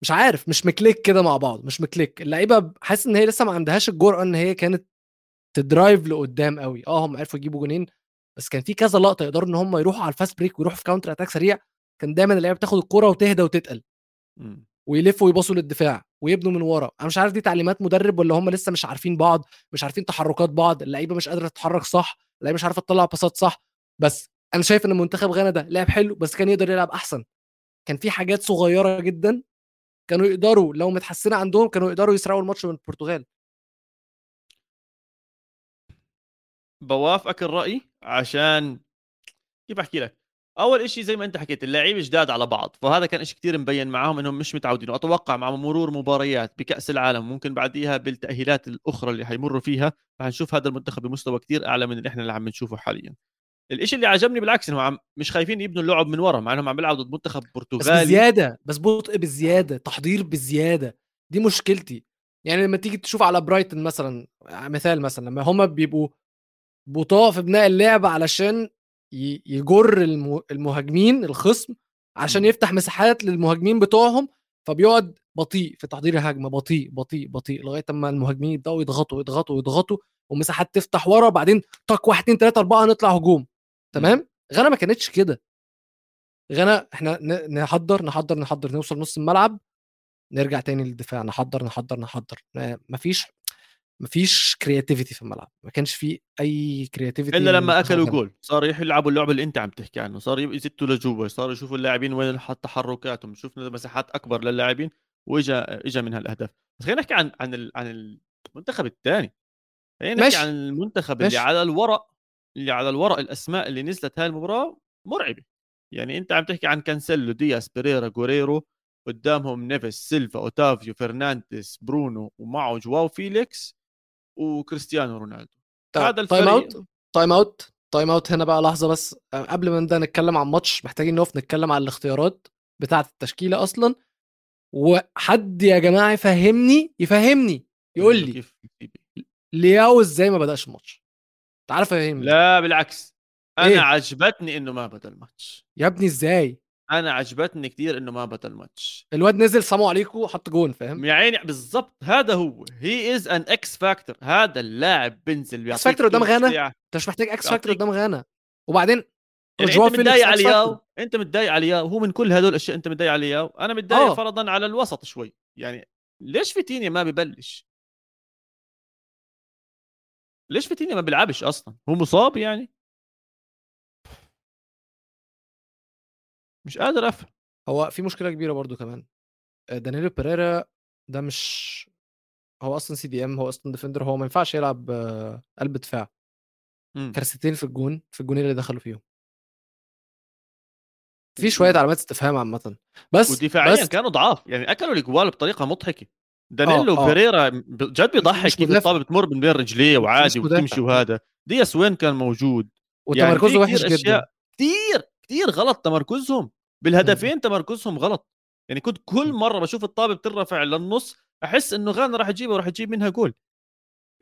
مش عارف مش م click كده مع بعض مش م click. اللعيبة حاسس إن هي لسه ما عندهاش الجرأة إن هي كانت ت drive لقدام قوي. آه هم عرفوا يجيبوا جونين بس كان في كذا لقطة يقدروا إن هم يروحوا على ال fast break ويروحوا في counter attack سريع. كان دايما اللعيبة بتاخد الكرة وتهدى وتتقل. م. ويلفوا ويباصوا للدفاع ويبنوا من ورا. أنا مش عارف دي تعليمات مدرب ولا هم لسه مش عارفين بعض مش عارفين تحركات بعض. اللعيبة مش قادرة تتحرك صح اللعيبة مش عارفة تطلع باصات صح. بس أنا شايف إن منتخب غانا ده لعب حلو بس كان يقدر يلعب أحسن. كان في حاجات صغيرة جدا كانوا يقدروا لو متحسنة عندهم كانوا يقدروا يسرقوا الماتش من البرتغال. بوافقك الرأي عشان كيف أحكي لك؟ أول إشي زي ما أنت حكيت اللعيبة جداد على بعض فهذا كان إشي كتير مبين معاهم إنهم مش متعودين وأتوقع مع مرور مباريات بكأس العالم ممكن بعديها بالتأهيلات الأخرى اللي حيمروا فيها رح نشوف هذا المنتخب بمستوى كتير أعلى من اللي إحنا اللي عم نشوفه حاليا. الإشي اللي عجبني بالعكس انهم عم مش خايفين يبنوا اللعب من ورا مع إنهم عم بيلعبوا ضد منتخب بس برتغالي. بزيادة بس بطء بزيادة تحضير بزيادة دي مشكلتي. يعني لما تيجي تشوف على برايتون مثلا مثال مثلا لما هما بيبقوا بطاء في بناء اللعب علشان يجر الم- المهاجمين الخصم عشان. يفتح مساحات للمهاجمين بتوعهم فبيقعد بطيء في تحضير الهجمة بطيء بطيء بطيء لغاية أما المهاجمين يبدأوا يضغطوا يضغطوا يضغطوا ومساحات تفتح ورا بعدين طق واحد اتنين تلاتة أربعة نطلع هجوم. تمام؟ غانا ما كانتش كده. غانا إحنا نحضر نحضر نحضر نوصل نص الملعب نرجع تاني للدفاع نحضر نحضر نحضر. ما- مفيش مفيش creativity في الملعب. ما كانش في أي creativity إلا لما أكلوا جول. صاروا يلعبوا اللعب اللي أنت عم تحكي عنه. صاروا يزتوا لجوا. صاروا يشوفوا اللاعبين وين حط تحركاتهم. شفنا مساحات أكبر للاعبين واجا إجا منها الاهداف بس خلينا نحكي عن عن عن المنتخب الثاني خلينا نحكي. عن المنتخب ماشي. اللي على الورق. اللي على الورق الأسماء اللي نزلت هاي المباراة مرعبة. يعني أنت عم تحكي عن كانسيلو دياس بيريرا جوريرو قدامهم نيفيس سيلفا أوتافيو فرنانديز برونو ومعه جواو فيليكس وكريستيانو رونالدو. هذا time الفريق. out time out time out هنا بقى لحظة بس. آه، قبل ما نبدأ نتكلم عن ماتش محتاجين نقف نتكلم عن الاختيارات بتاعة التشكيلة أصلا. وحد يا جماعة يفهمني يفهمني يقول لي لياو إزاي ما بدأش الماتش؟ تعال فهمني لا بالعكس. أنا إيه؟ عجبتني إنه ما بدا الماتش يا ابني إزاي؟ أنا عجبتني كثير إنه ما بدا الماتش الواد نزل سلام عليكم حط جون فاهم؟ يا عيني بالضبط. هذا هو. he is an X factor هذا اللاعب بنزل بيعطيك factor قدام غانا؟ أنت مش محتاج X factor قدام غانا. وبعدين يعني أنت متضايق على. لياو؟ أنت متضايق على لياو؟ هو من كل هدول الأشياء أنت متضايق على لياو؟ أنا متضايق آه. فرضا على الوسط شوي. يعني ليش فيتينيا ما ببلش؟ ليش فيتينيا ما بيلعبش أصلا؟ هو مصاب يعني. مش قادر أفهم. هو في مشكلة كبيرة برضو كمان. آه، دانيلو بيريرا ده مش هو أصلا CDM هو أصلا defender هو ما ينفعش يلعب آه، قلب دفاع. كارثتين في الجون في الجونين اللي دخلوا فيهم. في شوية علامات استفهام عامة. بس ودفاعيا بس كانوا ضعاف. يعني أكلوا الجوال بطريقة مضحكة. دانيلو آه، آه. بيريرا ب- جد بيضحك كيف. الطابة بتمر من بين رجليه وعادي. وبتمشي وهذا دياس وين كان موجود يعني وتمركزه في وحش جدا كثير كثير غلط تمركزهم بالهدفين تمركزهم غلط يعني كنت كل. مرة بشوف الطابة بترفع للنص أحس إنه غانا راح تجيبها وراح تجيب منها جول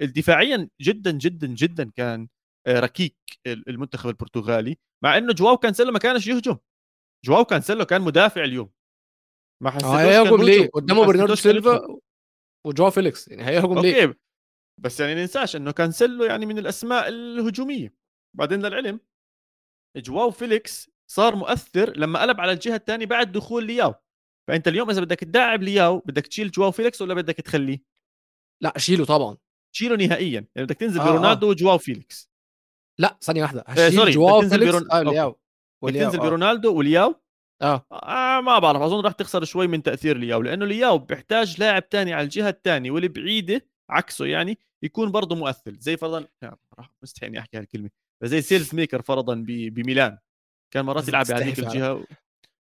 دفاعيا جدا جدا جدا كان آه، ركيك ال- المنتخب البرتغالي مع إنه جواو كانسيلو ما كانش يهجم جواو كانسيلو كان مدافع اليوم ما حسيتوش آه كان ليه. قدامه برناردو. سيلفا وجواو فيليكس يعني هيهجم ليه okay بس يعني ننساش إنه كانسيلو يعني من الأسماء الهجومية بعدين للعلم جواو فيليكس صار مؤثر لما قلب على الجهة الثانية بعد دخول لياو فأنت اليوم إذا بدك تلاعب لياو بدك تشيل جواو فيليكس ولا بدك تخليه لا شيله طبعا شيله نهائيا يعني بدك تنزل آه، آه. برونالدو وجواو فيليكس لا ثانية واحدة آه، هشيل جواو فيليكس برون- okay. لياو بدك تنزل آه. برونالدو ولياو آه. آه ما بعرف أظن راح تخسر شوي من تأثير لياو لأنه لياو بيحتاج لاعب تاني على الجهة الثانية والبعيده عكسه يعني يكون برضه مؤثر زي فرضا آه، راح مستحيل إني أحكي هالكلمة زي ساليماكرز فرضا بميلان كان مرات يلعب تستحي فعلا. الجهه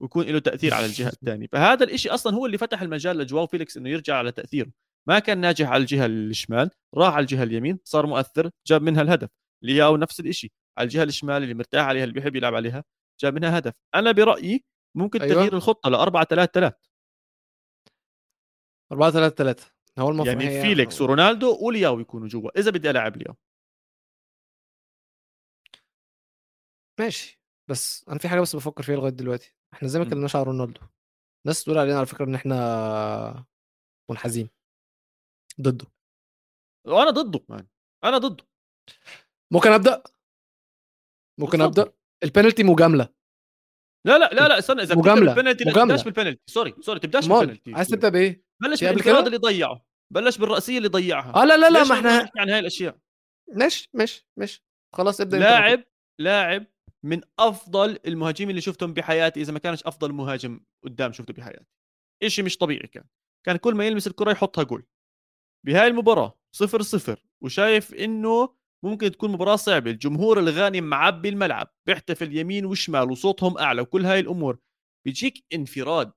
ويكون له تأثير على الجهة الثانية فهذا الإشي أصلا هو اللي فتح المجال لجواو فيليكس إنه يرجع على تأثيره. ما كان ناجح على الجهة الشمال راح على الجهة اليمين صار مؤثر جاب منها الهدف. لياو نفس الإشي على الجهة الشمال اللي مرتاح عليها اللي بيحب يلعب عليها جاب منها هدف. أنا برأيي ممكن أيوة. تغيير الخطة ل 4 3 3 4 3 3 هو المفروض يعني فيليكس ورونالدو ولياو يكونوا جوا. إذا بدي ألعب لياو. ماشي. بس أنا في حاجة بس بفكر فيها لغاية دلوقتي. إحنا زي ما. اتكلمناش على رونالدو؟ ناس تقول علينا على فكرة إن إحنا منحازين. ضده. وأنا ضده man أنا ضده. ممكن أبدأ؟ ممكن. أبدأ؟ البنالتي مجاملة. لا لا لا لا استنى إذا مجاملة. مجاملة بالبنالتي لا. تبدأش بالبنالتي sorry sorry تبدأش بالبنالتي عايز تبدأ بإيه؟ بلش بالانفراد؟ اللي ضيعه بلش بالرأسية اللي ضيعها آه لا لا لا ما إحنا نحكي عن هاي الأشياء ماشي ماشي ماشي خلاص ابدأ. لاعب لاعب من أفضل المهاجمين اللي شفتهم بحياتي إذا ما كانش أفضل مهاجم قدام شفته بحياتي إشي مش طبيعي كان كان كل ما يلمس الكرة يحطها جول بهاي المباراة صفر صفر وشايف إنه ممكن تكون مباراة صعبة الجمهور الغاني معبي الملعب بيحتفل يمين وشمال وصوتهم أعلى وكل هاي الأمور بيجيك انفراد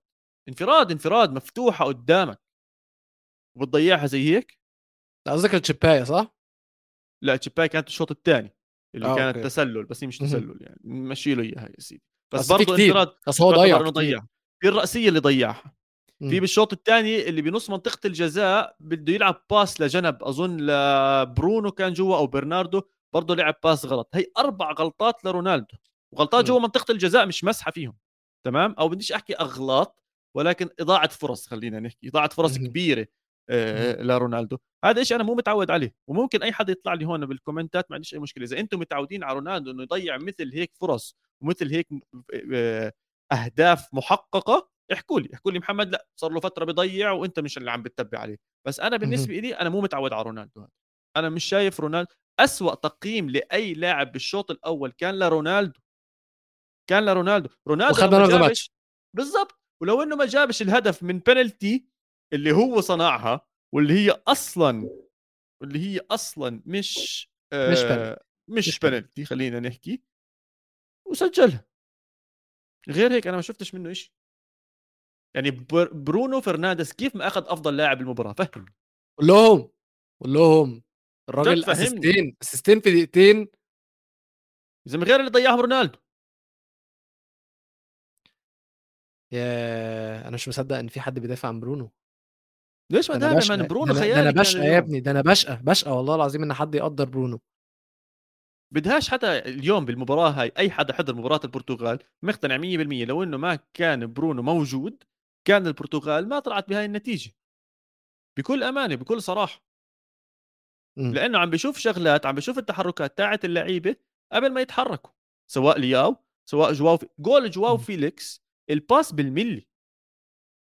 انفراد انفراد مفتوحة قدامك وبتضيعها زي هيك لا، قصدك التشيباية صح؟ لا تشيباي كانت الشوط الثاني اللي آه، كانت okay. تسلل بس هي مش. تسلل يعني نمشي له إياها يا سيدي بس برضه. انفراد بس هو ضيع في الرأسية اللي ضيعها. في بالشوط الثاني اللي بنص منطقة الجزاء بده يلعب pass لجنب أظن لبرونو كان جوا أو برناردو برضه لعب pass غلط. هي أربع غلطات لرونالدو وغلطات. جوا منطقة الجزاء مش مسموحة فيهم تمام؟ أو بديش أحكي أغلاط ولكن إضاعة فرص خلينا نحكي إضاعة فرص مهم. كبيرة آه لرونالدو. هذا إشي أنا مو متعود عليه وممكن أي حدا يطلع لي هون بال comment ات ما عنديش أي مشكلة. إذا أنتم متعودين على رونالدو إنه يضيع مثل هيك فرص ومثل هيك آه، أهداف محققة احكوا لي احكوا لي محمد لأ صار له فترة بيضيع وأنت مش اللي عم بتتبع عليه. بس أنا بالنسبة لي أنا مو متعود على رونالدو هذا. أنا مش شايف رونالدو أسوأ تقييم لأي لاعب بالشوط الأول كان لرونالدو. كان لرونالدو. رونالدو وخدنا ذا ماتش. بالضبط. ولو إنه ما جابش الهدف من بنالتي اللي هو صنعها واللي هي أصلا اللي هي أصلا مش آه مش بنالتي. مش, مش بنالتي خلينا نحكي وسجلها. غير هيك أنا ما شفتش منه شيء يعني بر- برونو فرنانديز كيف ما أخذ أفضل لاعب المباراة؟ فهمني. قول لهم قول لهم. الراجل. assist ين assist ين في دقيقتين. زي من غير اللي ضيعهم رونالدو. يا أنا مش مصدق إن في حد بيدافع عن برونو. ليش ما دافع man برونو خيالي ده أنا بشقى يا اليوم. ابني ده أنا بشقى بشقى والله العظيم إن حد يقدر برونو. بدهاش حدا اليوم بالمباراة هاي أي حدا حضر مباراة البرتغال مقتنع 100% لو إنه ما كان برونو موجود كان البرتغال ما طلعت بهاي النتيجة بكل أمانة بكل صراحة مم. لأنه عم بشوف شغلات عم بشوف التحركات تاعت اللعيبة قبل ما يتحركوا سواء لياو سواء جواو في... جول جواو مم. فيليكس ال pass بالملي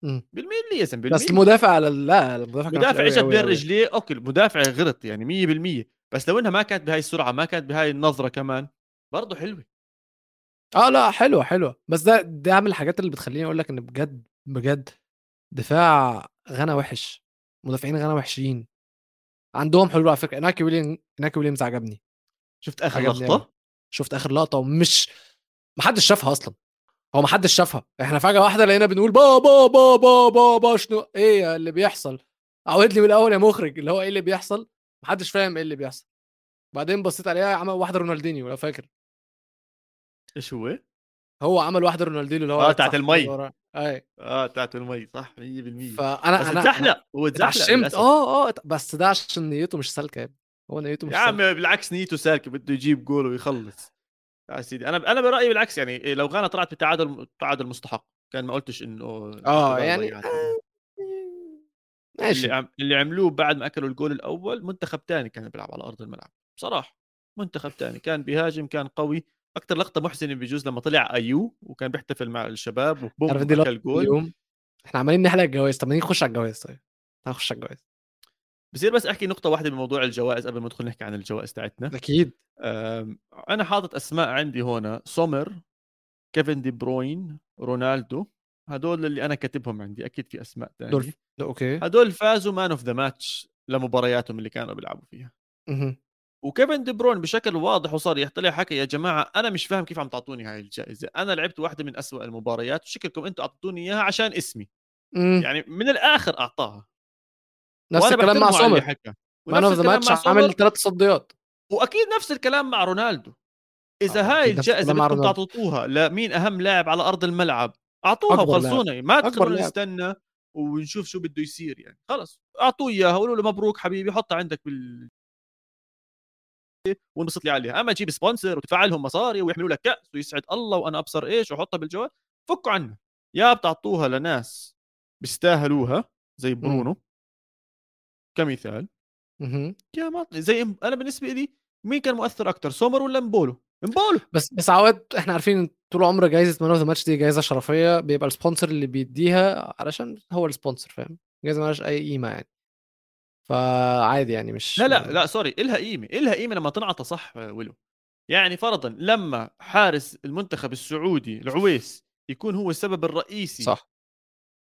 مم. بالملي يا زلمة بس المدافع على لا المدافع كان مدافع وحش إجت بين. رجليه okay المدافع غلط يعني 100% بس لو إنها ما كانت بهاي السرعة ما كانت بهاي النظرة كمان برضه حلوة آه لا حلوة حلوة بس ده ده من الحاجات اللي بتخليني أقول لك إن بجد بجد. دفاع غانا وحش. مدافعين غانا وحشين. عندهم حلول على فكرة. إناكي ويليام إناكي ويليامز عجبني. شفت آخر لقطة؟ شفت آخر لقطة ومش محدش شافها أصلا. هو محدش شافها. إحنا فجأة واحدة لقينا بنقول با با با با با با شنو؟ إيه اللي بيحصل؟ عود لي من الأول يا مخرج. اللي هو إيه اللي بيحصل؟ محدش فاهم إيه اللي بيحصل. بعدين بصيت عليها عمل واحدة رونالدينيو لو فاكر. إيش هو؟ هو عمل واحدة رونالدينيو اللي هو آه، رد تاعت صح المي. أي. آه تاعت المي صح؟ 100% فأنا بس أنا اتزحلق هو للأسف. آه آه بس ده عشان نيته مش سالكة هو نيته مش يا عم بالعكس نيته سالكة بده يجيب جول ويخلص. يا سيدي أنا أنا برأيي بالعكس يعني لو غانا طلعت بتعادل تعادل مستحق. كان ما قلتش إنه آه يعني. آه، اللي ماشي عم... اللي عملوه بعد ما أكلوا الجول الأول منتخب تاني كان بيلعب على أرض الملعب. بصراحة منتخب تاني كان بيهاجم كان قوي. أكثر لقطة محزنة بجوز لما طلع أيو وكان بيحتفل مع الشباب وبوم دي اكل جول. اليوم؟ إحنا عمالين نحلق الجواز طب ما نخش على الجواز طيب؟ تعال نخش على الجوائز بصير بس أحكي نقطة واحدة بموضوع الجوائز قبل ما ندخل نحكي عن الجوائز تاعتنا. أكيد. أنا حاطط أسماء عندي هون سومر كيفن دي بروين رونالدو. هدول اللي أنا كاتبهم عندي أكيد في أسماء دول ثانية ده okay. هدول فازوا man of the match لمبارياتهم اللي كانوا بيلعبوا فيها. وكيفن دي بروين بشكل واضح وصريح طلع حكى يا جماعة أنا مش فاهم كيف عم تعطوني هاي الجائزة. أنا لعبت واحدة من أسوأ المباريات وشكلكم أنتم اعطوني إياها عشان اسمي. مم. يعني من الآخر أعطاها. نفس الكلام مع سومر. man of the match عامل ثلاث تصديات. وأكيد نفس الكلام مع رونالدو. إذا آه، هاي الجائزة بدكم. تعطوها لمين أهم لاعب على أرض الملعب؟ أعطوها وخلصونا. ما تخلونا لاعب. نستنى ونشوف شو بده يصير يعني. خلص. أعطوه اياها قولوا له مبروك حبيبي. حطها عندك بال وانبسط لي عليها. أما تجيب sponsor وتدفع لهم مصاري ويحملوا لك كأس ويسعد الله وأنا أبصر إيش وحطها بالجوال فكوا عنها. يا بتعطوها لناس بيستاهلوها زي برونو. كمثال. مهم. يا ما زي أنا بالنسبة لي مين كان مؤثر أكثر سومر ولا مبولو؟ مبولو. بس بس عواد إحنا عارفين طول عمر جايزة man of the match دي جايزة شرفية بيبقى ال sponsor اللي بيديها علشان هو ال sponsor فاهم؟ جايزة مالهاش أي قيمة يعني. فعادي يعني مش لا لا لا sorry إلها قيمة إلها قيمة لما تنعطى صح ولو يعني فرضا لما حارس المنتخب السعودي العويس يكون هو السبب الرئيسي صح.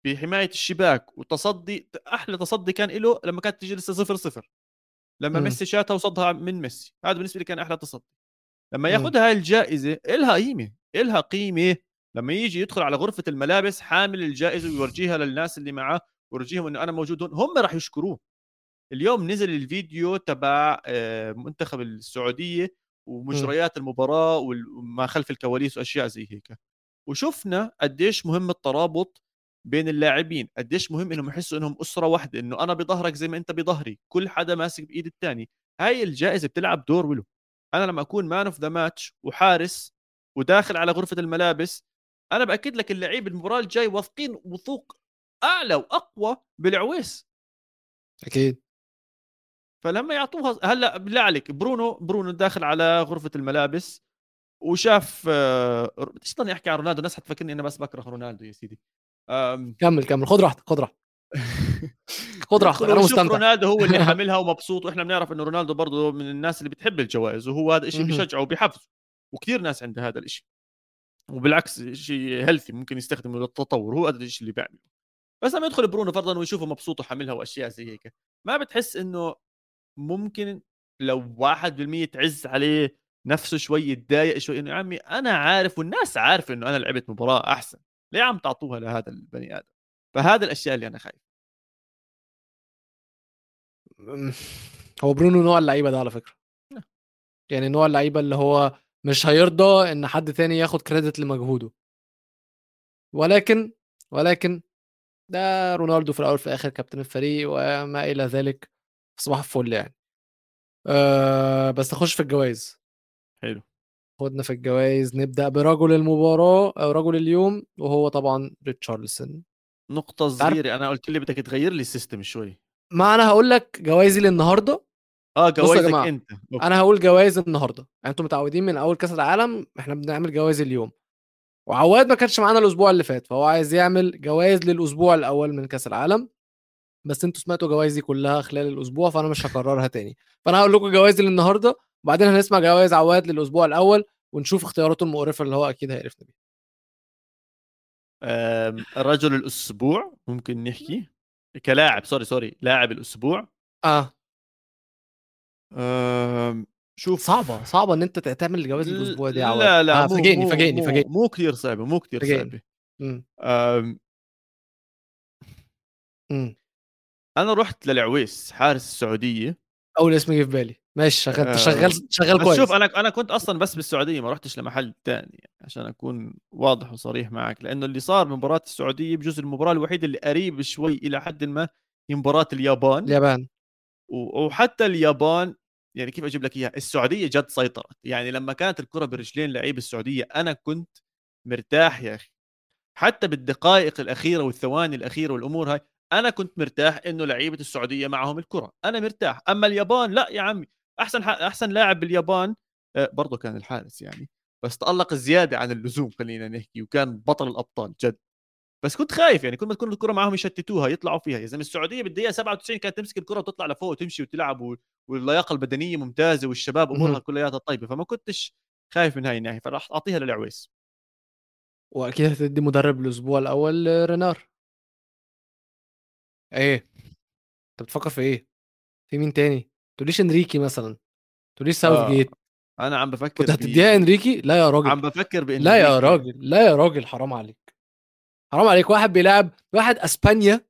بحماية الشباك وتصدي أحلى تصدي كان له لما كانت تجي لسه صفر صفر. لما مم. ميسي شاتها وصدها من ميسي. هذا بالنسبة لي كان أحلى تصدي. لما. ياخذها هاي الجائزة إلها قيمة إلها قيمة لما يجي يدخل على غرفة الملابس حامل الجائزة ويورجيها للناس اللي معاه ويورجيهم إنه أنا موجود هون هم راح يشكروه. اليوم نزل الفيديو تبع آه، منتخب السعودية ومجريات المباراة وما خلف الكواليس وأشياء زي هيك. وشفنا قديش مهم الترابط بين اللاعبين قديش مهم إنهم يحسوا إنهم أسرة واحدة إنه أنا بظهرك زي ما أنت بظهري كل حدا ماسك بإيد الثاني هاي الجائزة بتلعب دور وله أنا لما أكون man of the match وحارس وداخل على غرفة الملابس أنا بأكد لك اللعيب المباراة الجاي واثقين وثوق أعلى وأقوى بالعويس. أكيد. فلما يعطوها هلأ بالله عليك برونو برونو داخل على غرفة الملابس وشاف آه، إيش ضلني احكي عن رونالدو؟ الناس حتفكرني أنا بس بكره رونالدو يا سيدي. آم، كمل كمل. خد راحتك خد راحتك. خد راحتك أنا مستمتع. رونالدو هو اللي حاملها ومبسوط وإحنا بنعرف إنه رونالدو برضه من الناس اللي بتحب الجوائز وهو هذا الشيء. بيشجعه وبيحفزه وكثير ناس عندها هذا الشيء وبالعكس شيء healthy ممكن يستخدمه للتطور هو هذا الشيء اللي بيعمله. بس لما يدخل برونو فرضا ويشوفه مبسوط وحاملها وأشياء زي هيك ما بتحس إنه ممكن لو 1% تعز عليه نفسه شوي يتضايق شوي إنه يا عمي أنا عارف والناس عارفة إنه أنا لعبت مباراة أحسن ليه عم تعطوها لهذا البني آدم فهذا الأشياء اللي أنا خايف مم. هو برونو نوع اللعيبة ده على فكرة نعم. يعني نوع اللعيبة اللي هو مش هيرضى إن حد تاني ياخد كريدت لمجهوده ولكن ولكن ده رونالدو في الأول وفي الآخر كابتن الفريق وما إلى ذلك صباح الفل يعني. أه بس نخش في الجوائز حلو. خدنا في الجوائز نبدأ برجل المباراة أو رجل اليوم وهو طبعا ريتشارلسون. نقطة صغيرة أنا قلت لي بدك تغير لي السيستم شوي. ما أنا هقول لك جوائزي للنهاردة. آه جوائزك أنت. أوكي. أنا هقول جوائز النهارده. يعني أنتم متعودين من أول كأس العالم إحنا بنعمل جوائز اليوم. وعواد ما كانش معانا الأسبوع اللي فات فهو عايز يعمل جوائز للأسبوع الأول من كأس العالم. بس أنتوا سمعتوا جوائزي كلها خلال الأسبوع فأنا مش هكررها تاني. فأنا هقول لكم جوائزي للنهاردة وبعدين هنسمع جوائز عواد للأسبوع الأول ونشوف اختياراته المقرفة اللي هو أكيد هيعرفنا بيها. رجل الأسبوع ممكن نحكي؟ كلاعب sorry sorry لاعب الأسبوع. آه. آم، شوف. صعبة صعبة إن أنت تعمل الجوائز الأسبوع دي يا عواد. لا لا آه مو فاجئني فاجئني مو, فاجئني. مو كثير صعبة مو كثير. صعبة مم. أنا رحت للعويس حارس السعودية. أول اسم جه في بالي. ماشي شغال آه، شغال شغال بس كويس. شوف أنا أنا كنت أصلا بس بالسعودية ما رحتش لمحل ثاني يعني عشان أكون واضح وصريح معك لأنه اللي صار بمباراة السعودية بجوز المباراة الوحيده اللي قريب شوي إلى حد ما هي مباراة اليابان. اليابان. وحتى اليابان يعني كيف أجيب لك إياها؟ السعودية جد سيطرت. يعني لما كانت الكرة برجلين لعيب السعودية أنا كنت مرتاح يا أخي. حتى بالدقائق الأخيرة والثواني الأخيرة والأمور هاي أنا كنت مرتاح إنه لعيبة السعودية معهم الكرة. أنا مرتاح. أما اليابان لا يا عمي. أحسن. أحسن لاعب باليابان آه، برضه كان الحارس يعني. بس تألق زيادة عن اللزوم خلينا نحكي وكان بطل الأبطال جد. بس كنت خايف يعني كل ما تكون الكرة معهم يشتتوها يطلعوا فيها. يا زلمة السعودية بالدقيقة 97 كانت تمسك الكرة وتطلع لفوق وتمشي وتلعب واللياقة البدنية ممتازة والشباب أمورها كلياتها طيبة. فما كنتش خايف من هاي الناحية. فراح أعطيها للعويس. وأكيد هتدي مدرب الأسبوع الأول رينار. إيه؟ أنت بتفكر في إيه؟ في مين تاني؟ تقوليش إنريكي مثلا. تقوليش ساوث آه. جيت. أنا عم بفكر كنت هتديها إنريكي؟ لا يا راجل. عم بفكر بانريكي لا يا راجل لا يا راجل حرام عليك. حرام عليك. واحد بيلعب واحد أسبانيا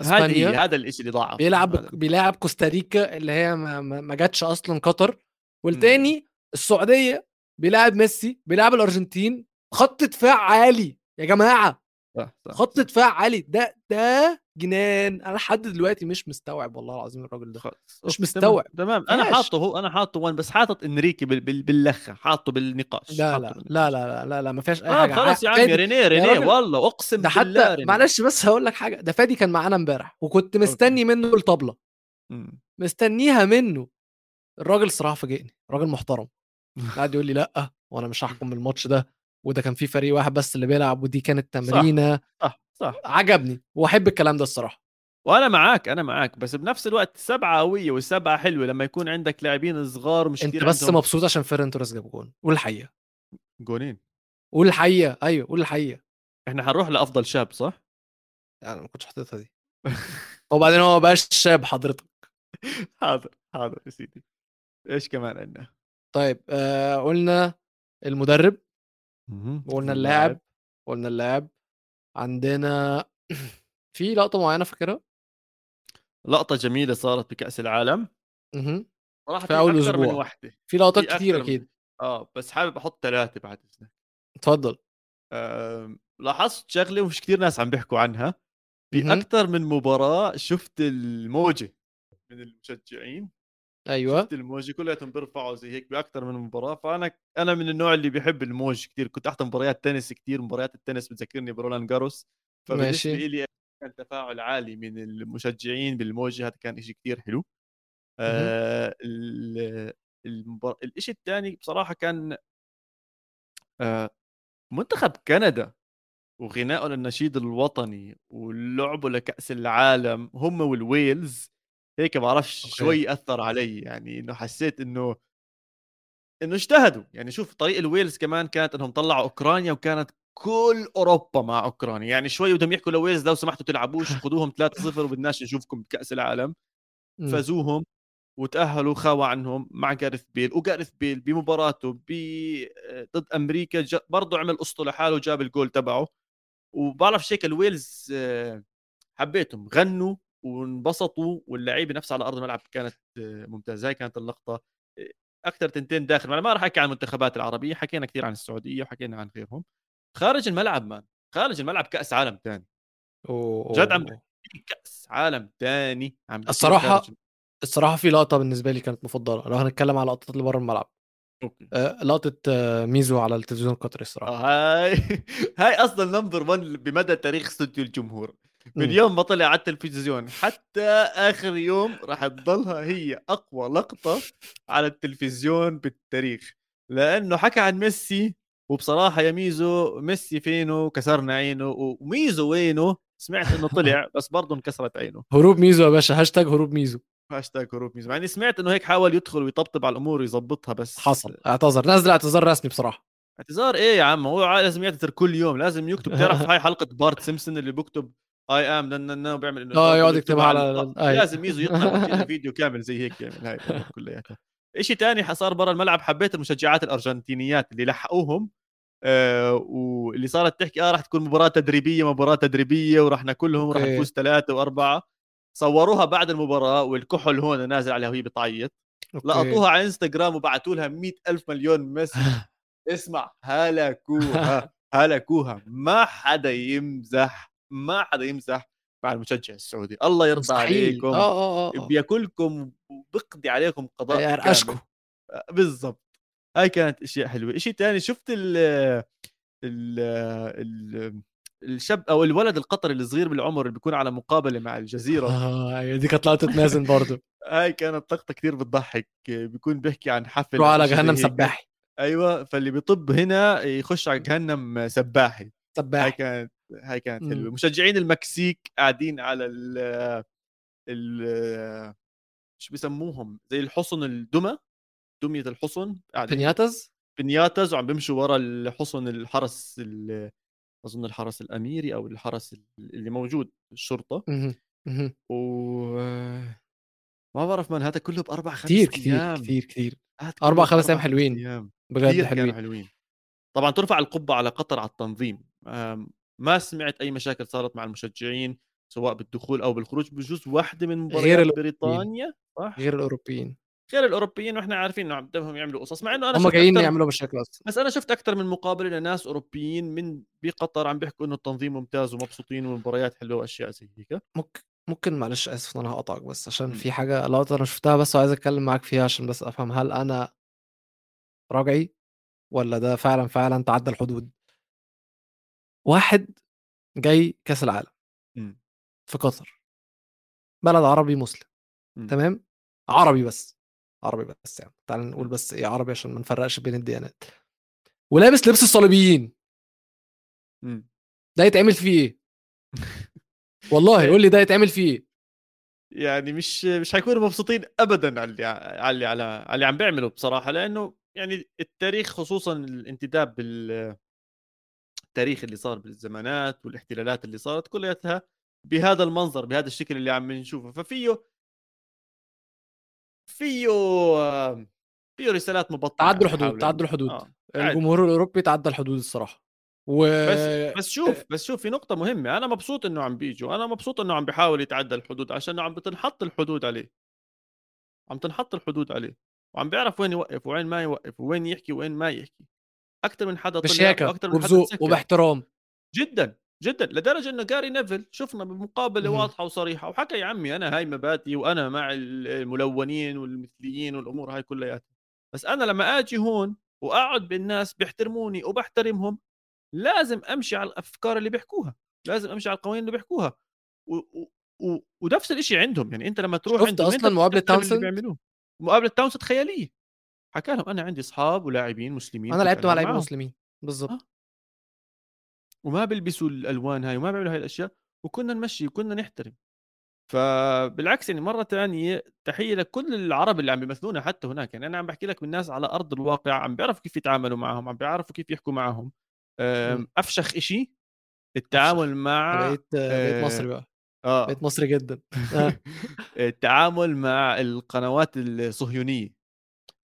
أسبانيا. هذا هذا الشيء اللي ضاع بيلعب بيلعب كوستاريكا اللي هي ما, ما جاتش أصلا قطر. والتاني السعودية بيلعب ميسي بيلعب الأرجنتين. خط دفاع عالي. يا جماعة صح صح خط دفاع عالي ده ده جنان. أنا لحد دلوقتي مش مستوعب والله العظيم الراجل ده. خلص. مش مستوعب. تمام. أنا حاطه هو أنا حاطه وين بس حاطط إنريكي باللخة حاطه بالنقاش لا لا. لا لا لا لا لا ما فيهاش أي آه حاجة. خلاص يا عمي رينيه رينيه والله أقسم ده حتى معلش بس هقول لك حاجة ده فادي كان معانا امبارح وكنت مستني. منه الطبلة. مستنيها منه. الراجل صراحة فاجئني راجل محترم. قاعد يقول لي لأ وأنا مش هحكم الماتش ده. وده كان في فريق واحد بس اللي بيلعب ودي كانت تمرينة. صح صح, صح. عجبني وأحب الكلام ده الصراحة. وأنا معاك أنا معاك بس بنفس الوقت سبعة قوية والسبعة حلوة لما يكون عندك لاعبين صغار مش أنت بس عندهم... مبسوط عشان فيرن توريس جاب جون قول الحقيقة. جونين. قول الحقيقة أيوه قول الحقيقة. إحنا هنروح لأفضل شاب صح؟ يعني ما كنتش حاططها دي. وبعدين هو بقاش شاب حضرتك. حاضر حاضر يا سيدي. إيش كمان عندنا؟ طيب آه قلنا المدرب. وقلنا اللاعب قلنا اللاعب عندنا في لقطة معينة فاكرها؟ لقطة جميلة صارت بكأس العالم. أها. صراحة في أول أسبوع. من واحدة في لقطات كثير أكيد. آه بس حابب أحط ثلاثة بعد إذنك. تفضل آه لاحظت شغلة ومش كثير ناس عم بيحكوا عنها. في أكثر من مباراة شفت الموجة من المشجعين. أيوه. شفت الموجي كلياتهم بيرفعوا زي هيك باكثر من مباراة فأنا أنا من النوع اللي بيحب الموج كثير كنت أحضر مباريات تنس كثير مباريات التنس بتذكرني برولان جاروس. فبالنسبة لي كان تفاعل عالي من المشجعين بالموجي هذا كان شيء كثير حلو. آه المبار... الشيء الثاني بصراحة كان آه منتخب كندا وغنائه للنشيد الوطني ولعبه لكأس العالم هم والويلز. هيك بعرفش شوي أثر علي يعني إنه حسيت إنه إنه اجتهدوا. يعني شوف طريق الويلز كمان كانت إنهم طلعوا أوكرانيا وكانت كل أوروبا مع أوكرانيا. يعني شوي بدهم يحكوا لويلز لو سمحتوا تلعبوش خذوهم 3-0 وبدناش نشوفكم بكأس العالم. إمم. فازوهم وتأهلوا خاوى عنهم مع جارث بيل. وجارث بيل بمباراته ب ضد أمريكا برضه عمل قصته لحاله وجاب الجول تبعه. وبعرف شيك الويلز آه، حبيتهم. غنوا وانبسطوا واللعيبة نفسها على أرض الملعب كانت ممتازة هاي كانت اللقطة. أكثر تنتين داخل ما راح أحكي عن المنتخبات العربية حكينا كثير عن السعودية وحكينا عن غيرهم. خارج الملعب man خارج الملعب كأس عالم ثاني جد عم كأس عالم ثاني عم الصراحة الصراحة في لقطة بالنسبة لي كانت مفضلة لو هنتكلم على لقطات اللي بره الملعب. أوكي. آه لقطة آه ميزو على التلفزيون القطري الصراحة. آه هاي هاي أصلا number 1 بمدى تاريخ استوديو الجمهور. من يوم ما طلع على التلفزيون حتى آخر يوم راح تضلها هي أقوى لقطة على التلفزيون بالتاريخ. لأنه حكى عن ميسي وبصراحة يا ميزو ميسي فينه؟ كسرنا عينه. وميزو وينه؟ سمعت إنه طلع بس برضه انكسرت عينه. هروب ميزو يا باشا هاشتاج هروب ميزو. هاشتاج هروب ميزو. مع اني سمعت إنه هيك حاول يدخل ويطبطب على الأمور ويظبطها بس حصل. اعتذر. نزل اعتذار رسمي بصراحة. اعتذار إيه يا عم؟ هو لازم يعتذر كل يوم لازم يكتب. تعرف هاي حلقة بارت سيمسون اللي بكتب I am not وبيعمل إنه آه يقعد يكتبها على لازم ميزو يطلع فيديو كامل زي هيك يعمل هاي كلياتها. شيء ثاني صار برا الملعب حبيت المشجعات الأرجنتينيات اللي لحقوهم آه واللي صارت تحكي آه راح تكون مباراة تدريبية مباراة تدريبية وراح ناكلهم وراح نفوز ثلاثة وأربعة. صوروها بعد المباراة والكحل هون نازل عليها وهي بتعيط. لقطوها على إنستغرام وبعثوا لها 100 ألف مليون مسج اسمع هلكوها هلكوها. ما حدا يمزح ما حدا يمزح مع المشجع السعودي. الله يرضى مستحيل. عليكم. آه آه آه بياكلكم وبقضي عليكم قضاء آه، بالضبط. هاي كانت أشياء حلوة. شيء ثاني شفت ال ال ال الشاب أو الولد القطري الصغير بالعمر اللي بيكون على مقابلة مع الجزيرة؟ آه دي كانت لقطه مازن برضه هاي كانت لقطه كثير بتضحك. بيكون بيحكي عن حفل روح على جهنم سباحي. أيوه فاللي بيطب هنا يخش على جهنم سباحي. هاي سباح كانت هاي كانت. حلوة. مشجعين المكسيك قاعدين على ال ال شو بيسموهم؟ زي الحصن الدمى دمية الحصن قاعدين بنياتز؟ بنياتز وعم بيمشوا ورا الحصن الحرس ال- أظن الحرس الأميري أو الحرس اللي موجود الشرطة. و ما بعرف من هذا كله باربع خمس أيام. كتير هذا كله أربع خمس أيام حلوين. بجد كثير حلوين. حلوين. طبعا ترفع القبه على قطر على التنظيم. أم، ما سمعت أي مشاكل صارت مع المشجعين سواء بالدخول أو بالخروج بجوز واحدة من مباريات. بريطانيا صح؟ غير الأوروبيين. غير الأوروبيين وإحنا عارفين إنه عم بدهم يعملوا قصص مع إنه أنا هم جايين أكتر يعملوا مشاكل أصلا. بس أنا شفت أكثر من مقابلة لناس أوروبيين من بقطر عم بيحكوا إنه التنظيم ممتاز ومبسوطين والمباريات حلوة وأشياء زي هيك. ممكن ممكن معلش آسف إن أنا هقطعك بس عشان. في حاجة لقطة أنا شفتها بس وعايز أتكلم معاك فيها عشان بس أفهم هل أنا راجعي ولا ده فعلا فعلا تعدى الحدود؟ واحد جاي كأس العالم مم. في قطر بلد عربي مسلم مم. تمام عربي بس عربي بس يعني تعال نقول. بس إيه عربي عشان ما نفرقش بين الديانات ولابس لبس الصليبيين مم. ده يتعمل فيه إيه والله قول لي ده يتعمل فيه إيه يعني مش مش حيكونوا مبسوطين ابدا على اللي على اللي على اللي عم بيعملوا بصراحة لأنه يعني التاريخ خصوصا الانتداب بال التاريخ اللي صار بالزمانات والاحتلالات اللي صارت كلياتها بهذا المنظر بهذا الشكل اللي عم نشوفه ففيه فيه فيه رسالات مبطنه تعدوا عم الحدود تعدوا. الحدود آه. الجمهور الأوروبي تعدى الحدود الصراحة و بس بس شوف بس شوف في نقطة مهمة أنا مبسوط إنه عم بيجوا أنا مبسوط إنه عم بيحاول يتعدى الحدود عشان عم بتنحط الحدود عليه عم تنحط الحدود عليه وعم بيعرف وين يوقف وين ما يوقف وين يحكي وين ما يحكي أكثر من حدا طلع وأكثر من حدا وباحترام. جدا جدا لدرجة إنه جاري نيفل شفنا بمقابلة مهم. واضحة وصريحة وحكى يا عمي أنا هاي مبادئي وأنا مع الملونين والمثليين والأمور هاي كلياتها. بس أنا لما أجي هون وأقعد بالناس بيحترموني وبحترمهم لازم أمشي على الأفكار اللي بيحكوها لازم أمشي على القوانين اللي بيحكوها. و... و... و... ونفس الشيء عندهم يعني أنت لما تروح شفت عندهم بتحترم اللي تاونسند؟ بيعملوه. مقابلة تاونسند خيالية. حكى لهم أنا عندي أصحاب ولاعبين مسلمين أنا لعبت مع معهم. مسلمين بالظبط آه. وما بيلبسوا الألوان هاي وما بيعملوا هاي الأشياء وكنا نمشي وكنا نحترم. فبالعكس يعني مرة ثانية تحية لكل العرب اللي عم بيمثلونا حتى هناك. يعني أنا عم بحكي لك من ناس على أرض الواقع عم بيعرفوا كيف يتعاملوا معهم عم بيعرفوا كيف يحكوا معهم. أفشخ إشي التعامل مع بقيت بقيت آه، مصري بقى. آه. بقيت مصري جدا. آه. التعامل مع القنوات الصهيونية.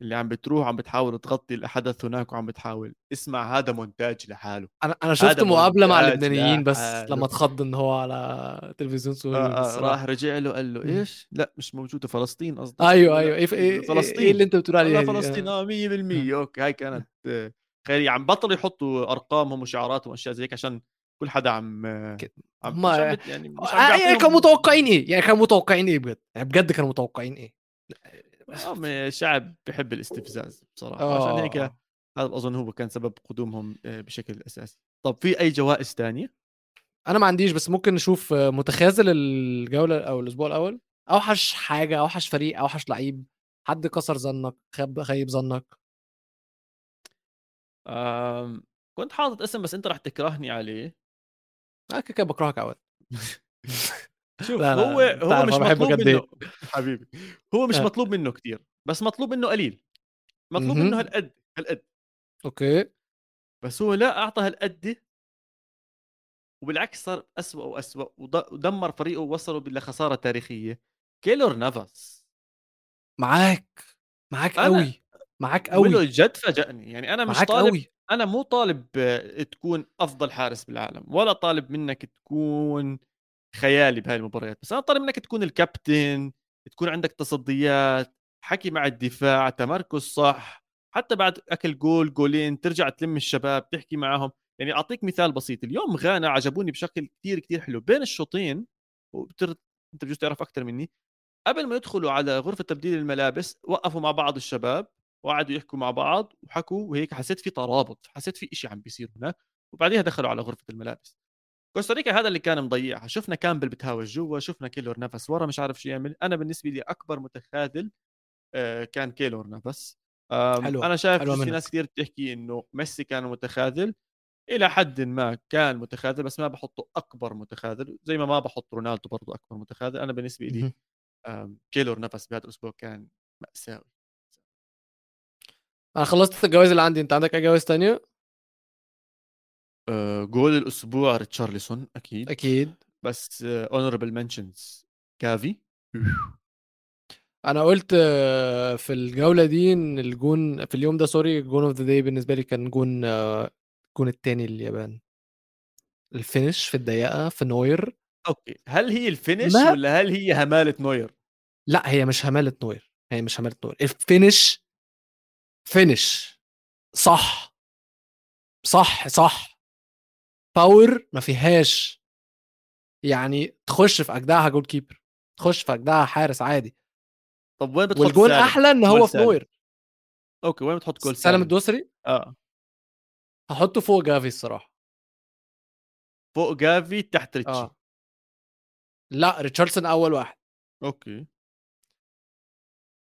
اللي عم بتروح عم بتحاول تغطي الحدث هناك وعم بتحاول. اسمع هذا مونتاج لحاله. أنا أنا شفت مقابلة مع اللبنانيين بس. لما اتخض إن هو على تلفزيون سوري آه آه. راح رجع له قال له. إيش؟ لا مش موجوده فلسطين قصدك؟ أيوه أيوه. إيه إيه فلسطين. إيه اللي أنت بتقول عليه فلسطين آه. 100% أوكي هاي كانت آه، خيريه عم بطلوا يحطوا ارقامهم وشعاراتهم وأشياء زي هيك عشان كل حدا عم آه،. عم يعني مش عم آه، يعني كانوا متوقعين إيه؟ يعني كانوا متوقعين إيه بجد؟ يعني بجد كانوا متوقعين إيه؟ آه، م- شعب بحب الاستفزاز بصراحة آه. عشان هيك هذا اظن هو كان سبب قدومهم آه، بشكل أساسي. طب في أي جوائز تانية؟ أنا ما عنديش بس ممكن نشوف آه، متخاذل الجولة أو الأسبوع الأول؟ أوحش حاجة أوحش فريق أوحش لعيب حد كسر ظنك خاب خيب ظنك؟ آم، كنت حاطط اسم بس أنت رح تكرهني عليه. أنا كده كده بكرهك عواد شوف لا، لا، هو هو مش أنا مطلوب قد إيه. منه حبيبي. هو مش آه. مطلوب منه كتير بس مطلوب منه قليل. مطلوب. منه هالقد هالقد. أوكي. بس هو لا أعطى هالقد وبالعكس صار أسوأ وأسوأ وض- ودمر فريقه ووصله لخسارة تاريخية. كيلور نافاس. معاك معاك أنا- قوي معاك قوي جد فاجأني يعني أنا مش طالب قوي أنا مو طالب آه، تكون أفضل حارس بالعالم ولا طالب منك تكون خيالي بهاي المباريات بس أنا طالب منك تكون الكابتن تكون عندك تصديات حكي مع الدفاع تمركز صح حتى بعد أكل جول جولين ترجع تلم الشباب تحكي معهم. يعني أعطيك مثال بسيط اليوم غانا عجبوني بشكل كتير كتير حلو بين الشوطين وبتر... أنت بجوز تعرف أكثر مني قبل ما يدخلوا على غرفة تبديل الملابس وقفوا مع بعض الشباب وقعدوا يحكوا مع بعض وحكوا وهيك حسيت في ترابط حسيت في إشي عم بيصير هناك وبعديها دخلوا على غرفة الملابس. كوستاريكا هذا اللي كان مضيعها. شفنا كامبل بتهاوش جوا شفنا كيلور نافاس ورا مش عارف شو يعمل. أنا بالنسبة لي أكبر متخاذل آه، كان كيلور نافاس حلوة، أنا شايف بجوز في. ناس كتير بتحكي إنه ميسي كان متخاذل، إلى حدٍ ما كان متخاذل بس ما باحطّه أكبر متخاذل، زي ما ما باحط رونالدو برضه أكبر متخاذل، أنا بالنسبة لي كيلور نافاس بهذا الأسبوع كان مأساوي. أنا خلّصت الجوايز اللي عندي، أنت عندك أي جوايز تانية؟ آآ، جول الأسبوع ريتشارلسون أكيد، أكيد. بس honorable mentions جافي أنا قُلت آه، في الجولة دي إن الجون في اليوم ده sorry الجون of the day بالنسبة لي كان جون الجون التاني لليابان. ال finish في الضيقة في نوير أوكي، هل هي ال finish ما والّا هل هي همالة نوير؟ لأ، هي مش همالة نوير، هي مش همالة نوير، ال finish finish صح، صح، صح. Power ما فيهاش يعني تخش في أجدعها goal keeper تخش في أجدعها حارس عادي. طب وين بتحط والجون سالم؟ إن جول هو في. نوير. أوكي، وين بتحط جول سالم سالم؟ الدوسري آه، هاحطه فوق جافي الصراحة. فوق جافي تحت ريتشي، آه. لأ، ريتشاردسون أول واحد. okay.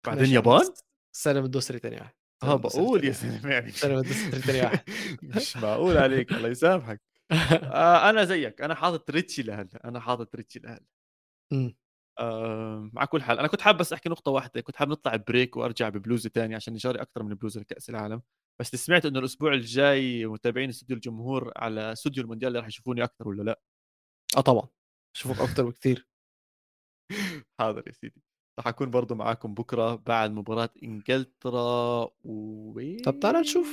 بعدين يابان؟ سالم الدوسري تاني واحد. باقول تاني يا. زلمة يعني سالم الدوسري تاني واحد. مش معقول عليك الله يسامحك. آه، أنا زيك، أنا حاطط ريتشي لهلّا، أنا حاطط ريتشي لهلّا. إمم. آآ، على كل حال أنا كنت حابب بس أحكي نقطة واحدة، كنت حابب نطلع break وأرجع ببلوزة تانية عشان نشاري أكتر من بلوزة لكأس العالم، بس سمعت إنه الأسبوع الجاي متابعين استوديو الجمهور على استوديو المونديال راح يشوفوني أكتر والّا لأ؟ آه طبعًا. أشوفك أكتر بكتير. حاضر يا سيدي، راح أكون برضه معاكم بكرة بعد مباراة إنجلترا و طب تعالَ نشوف.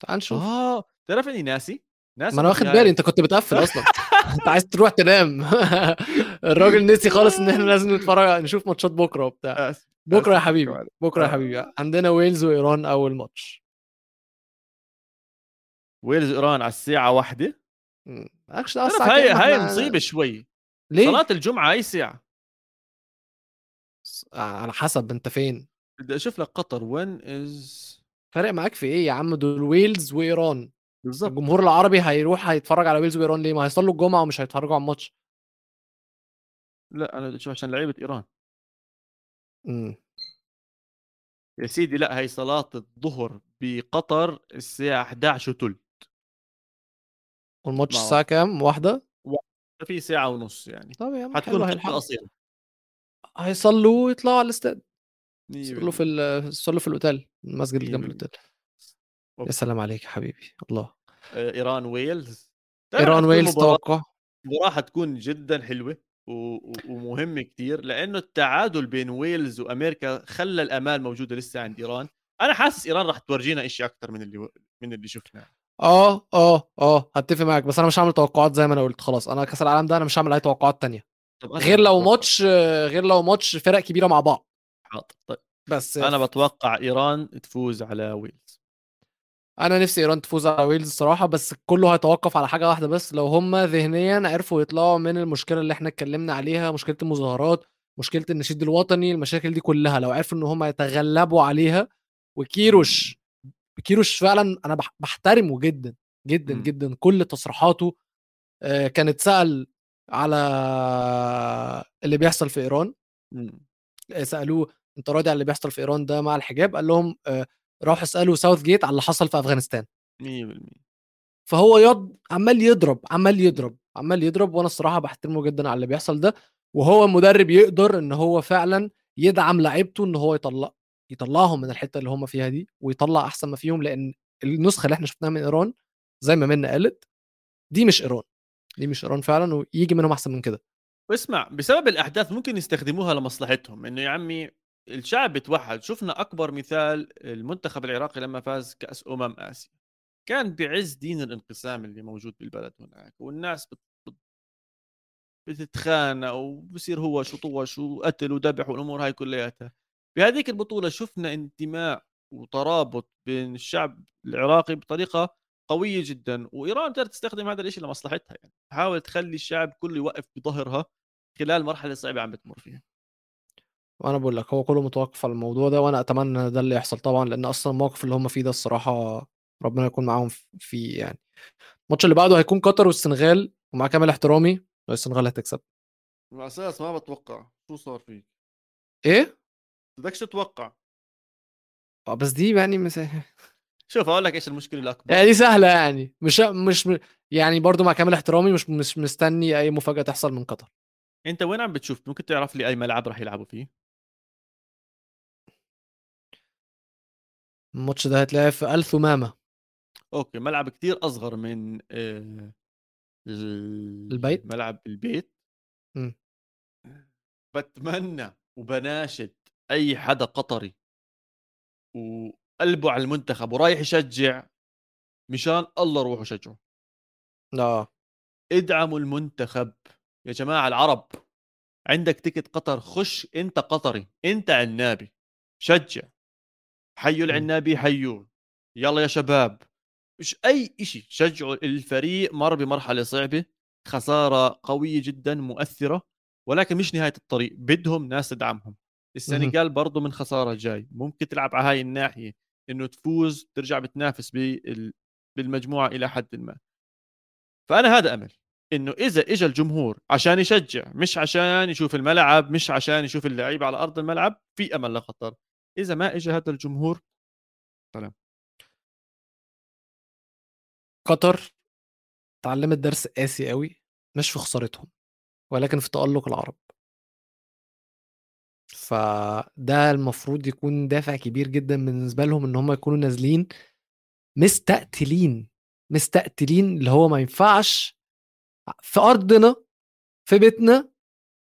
تعالَ نشوف. آه، تعرف إني ناسي؟ ناسي ما في واخد نهائي. بالي أنت كنت بتقفّل أصلًا. أنت عايز تروح تنام. الراجل نسي خالص إن إحنا لازم نتفرج نشوف ماتشات بكرة وبتاع. آسف، بكرة يا آسف حبيبي،. بكرة يا آه. حبيبي. عندنا ويلز وإيران أول ماتش. ويلز وإيران على الساعة 13:00 إمم. مالكش دعوة تعرف الساعة هاي هاي مصيبة شوي، ليه؟ صلاة الجمعة أي ساعة؟ س على حسب أنت فين. بدي أشوف لك قطر when is فارق معاك في إيه يا عم دول ويلز وإيران. بالضبط. الجمهور العربي هيروح هيتفرج على ويلز وإيران ليه؟ ما هيصلّوا الجمعة ومش هيتفرجوا على الماتش. لأ، أنا بدي أشوف عشان لعيبة إيران. إمم. يا سيدي لأ، هي صلاة الضهر بقطر الساعة 11:03 والماتش معه. الساعة كام؟ 13:00؟ في ساعة ونُص يعني، طب يا عم حتكون هيلحقوا. قصيرة. هيصلّوا ويطلعوا على الاستاد. 100% يصلّوا في ال يصلّوا في الأوتيل، المسجد اللي جنب 100%. الأوتيل. يا. سلام عليك يا حبيبي، الله. آآ، إيران ويلز حتكون ويلز توقع؟ مباراة حتكون جدًا حلوة و و ومهمة كتير، لإنه التعادل بين ويلز وأمريكا خلّى الآمال موجودة لسه عند إيران، أنا حاسس إيران راح تورجينا إشي أكتر من اللي و من اللي شفناه. آه، آه، آه، هاتفق معاك، بس أنا مش هاعمل توقعات زي ما أنا قُلت خلاص، أنا كأس العالم ده أنا مش هاعمل عليه توقعات تانية. غير لو ماتش غير لو ماتش فرق كبيرة مع بعض. حاضر طيب، بس أنا ف باتوقع إيران تفوز على ويلز. أنا نفسي إيران تفوز على ويلز الصراحة، بس كلّه هيتوقف على حاجة واحدة بس، لو هُم ذهنيًا عرفوا يطلعوا من المشكلة اللي إحنا اتكلمنا عليها، مشكلة المظاهرات، مشكلة النشيد الوطني، المشاكل دي كلّها، لو عرفوا إن هُم يتغلبوا عليها وكيروش كيروش فعلًا أنا باح باحترمه جدًا، جدًا، إمم. جدًا، كل تصريحاته آآ، كان اتسأل على اللي بيحصل في إيران. إمم. آآ، سألوه أنت راضي عن اللي بيحصل في إيران ده مع الحجاب؟ قال لهم آآ، روحوا اسألوا Southgate على اللي حصل في أفغانستان. 100% فهو يض عمّال يضرب، عمّال يضرب، عمّال يضرب، وأنا الصراحة باحترمه جدًا على اللي بيحصل ده، وهو مدرب يقدر إن هو فعلًا يدعم لعيبته إن هو يطلّع يطلّعهم من الحتة اللي هُم فيها دي، ويطلّع أحسن ما فيهم، لإن النسخة اللي إحنا شُفناها من إيران زي ما منى قالت، دي مش إيران، دي مش إيران فعلًا، وييجي منهم أحسن من كده. واسمع بسبب الأحداث ممكن يستخدموها لمصلحتهم، إنه يا عمي الشعب بيتوحد، شُفنا أكبر مثال المنتخب العراقي لمّا فاز كأس أمم آسيا، كان بعز دين الانقسام اللي موجود بالبلد هناك، والناس بت بت بتتخانق وبصير هوش وطوش وقتل وذبح والأمور هاي كلّياتها. بهذيك البطولة شُفنا انتماء وترابط بين الشعب العراقي بطريقة قوية جدًا، وإيران قدرت تستخدم هذا الإشي لمصلحتها يعني، تحاول تخلّي الشعب كلّه يوقف بضهرها خلال مرحلة صعبة عم بتمُر فيها. وأنا باقول لك هو كلّه متوقف على الموضوع ده، وأنا أتمنى إن ده اللي يحصل طبعًا، لإن أصلًا الموقف اللي هُم فيه ده الصراحة ربنا يكون معاهم فيه يعني. الماتش اللي بعده هيكون قطر والسنغال، ومع كامل احترامي السنغال هتكسب. على أساس ما باتوقع، شو صار فيك؟ إيه؟ بدكش تتوقع. آه، بس دي يعني مس... شوف أقول لك إيش المشكلة الأكبر يعني دي سهلة يعني مش مش يعني برضو مع كامل احترامي مش مش مستني أي مفاجأة تحصل من قطر أنت وين عم بتشوف ممكن تعرف لي أي ملعب راح يلعبوا فيه الماتش ده هيتلعب في ال ثمامه أوكي ملعب كتير أصغر من آه، البيت؟ ملعب البيت. مم. بتمنى وبناشد أي حدا قطري وقلبه على المنتخب ورايح يشجع مشان الله روحوا شجعوا. آه. ادعموا المنتخب يا جماعة العرب. عندك تيكت قطر خش أنت قطري أنت عنابي شجع. حيوا العنابي حيوه يلا يا شباب مش أي إشي شجعوا الفريق مر بمرحلة صعبة خسارة قوية جدا مؤثرة ولكن مش نهاية الطريق بدهم ناس تدعمهم. السنغال برضه من خسارة جاي ممكن تلعب على هاي الناحية إنه تفوز ترجع بتنافس بال- بالمجموعة إلى حد ما. فأنا هذا أمل إنه إذا اجى الجمهور عشان يشجع مش عشان يشوف الملعب مش عشان يشوف اللعيبة على أرض الملعب في أمل لقطر. إذا ما اجى هذا الجمهور قطر اتعلمت درس قاسي قوي مش في خسارتهم ولكن في تألق العرب. فده المفروض يكون دافع كبير جدا بالنسبة لهم إن هم يكونوا نازلين مستقتلين مستقتلين اللي هو ما ينفعش في أرضنا في بيتنا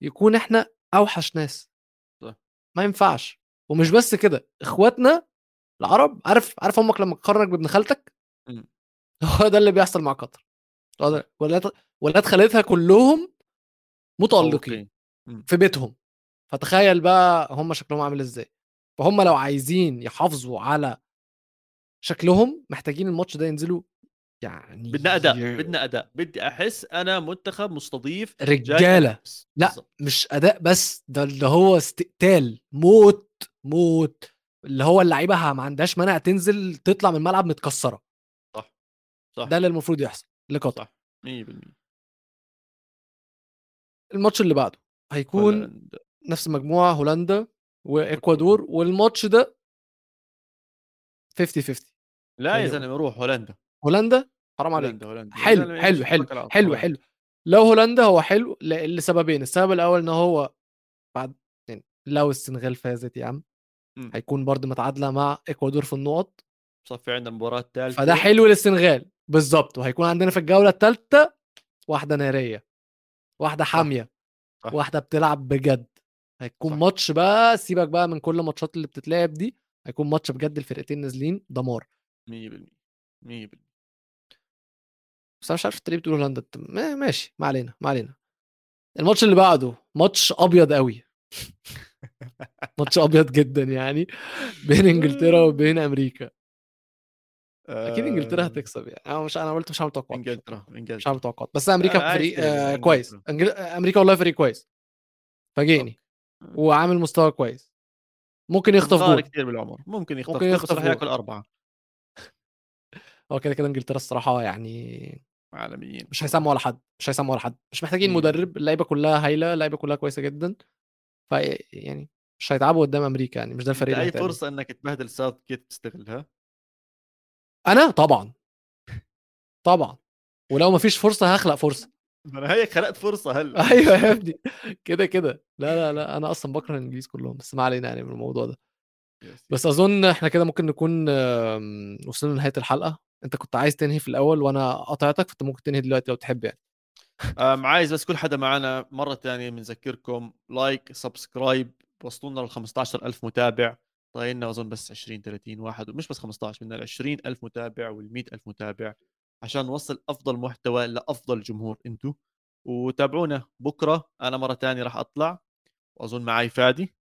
يكون إحنا أوحش ناس. ما ينفعش. ومش بس كده إخواتنا العرب عارف عارف أمك لما تخرج بابن خالتك مم. هو ده اللي بيحصل مع قطر ولاد ولاد خالتها كلهم متألقين أوكي. مم. في بيتهم فتخيل بقى هم شكلهم عامل إزاي فهم لو عايزين يحافظوا على شكلهم محتاجين الماتش ده ينزلوا يعني بدنا أداء ي- بدنا أداء بدي أحس أنا منتخب مستضيف رجالة. لأ. مش أداء بس ده اللي هو استقتال موت موت اللي هو اللعيبة ما عندهاش مانع تنزل تطلع من الملعب متكسرة. صح صح. ده اللي المفروض يحصل لقطر صح 100% الماتش اللي بعده هيكون هولندا. نفس المجموعة هولندا وإكوادور والماتش ده 50 50 لا يا خليني زلمة روح هولندا. هولندا؟ حرام عليك. هولندا هولندا. حلو حلو حلو حلو. حلو. لو هولندا هو حلو لسببين. السبب الأول إن هو بعد لو السنغال فازت يا عم مم. هيكون برضه متعادلة مع إكوادور في النقط. صفي عندنا المباراة الثالثه فده حلو للسنغال. بالظبط وهيكون عندنا في الجولة الثالثه واحدة نارية واحدة حامية صح. واحدة بتلعب بجد. هيكون صح. ماتش بقى سيبك بقى من كل الماتشات اللي بتتلعب دي هيكون ماتش بجد الفرقتين نازلين دمار. 100% 100% بس أنا مش عارف أنت ليه بتقول هولندا؟ ماشي ما علينا ما علينا. الماتش اللي بعده ماتش أبيض قوي ماتش أبيض جدا يعني بين إنجلترا وبين أمريكا. أكيد إنجلترا آه، هتكسب يعني. أنا مش أنا قلت مش هعمل توقعات إنجلترا مش إنجلترا. هعمل توقعات بس أمريكا عايز فريق آه. كويس. أنجل... أمريكا والله فريق كويس. فاجئني. okay. وعامل مستوى كويس. ممكن يخطف جول. كثير بالعمر. ممكن يخطف ممكن يخطف راح. ياكل أربعة. هو كده كده إنجلترا الصراحة يعني عالميين. مش هيسموا ولا حد. مش هيسموا ولا حد. مش محتاجين. مدرب. اللعيبة كلها هايلة. اللعيبة كلها كويسة جدا. يعني مش هيتعبوا قدام أمريكا يعني مش ده الفريق أي. فرصة إنك تبهدل ساوث كيت تستغلها؟ أنا؟ طبعا. طبعا. ولو ما فيش فرصة هخلق فرصة. أنا هيك خلقت فرصة هلا أيوه يا ابني. كده كده. لا لا لا أنا أصلا بكره الإنجليز كلهم بس ما علينا يعني من الموضوع ده. بس أظن إحنا كده ممكن نكون آم، وصلنا لنهاية الحلقة. أنت كنت عايز تنهي في الأول وأنا قطعتك فأنت ممكن تنهي دلوقتي لو تحب يعني. عايز بس كل حدا معنا مرة تانية بنذكركم like subscribe وصلونا لل 15000 متابع. طايلنا أظن بس 20 30 واحد مش بس 15 بدنا ال 20000 متابع وال 100000 متابع عشان نوصل أفضل محتوى لأفضل جمهور انتو. وتابعونا. بكرة أنا مرة تانية راح أطلع وأظن معي فادي.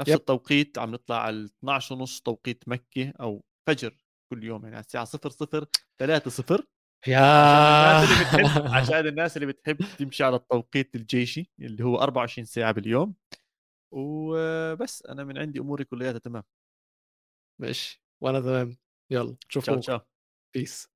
نفس yep. التوقيت عم نطلع على 12 ونص توقيت مكة أو فجر كل يوم يعني على الساعة 00 3 0 يا عشان الناس اللي بتحب عشان الناس اللي بتحب تمشي على التوقيت الجيشي اللي هو 24 ساعة باليوم. وبس أنا من عندي أموري كلياتها تمام. ماشي وأنا تمام. يلا تشاو نشوفكم تشاو. بيس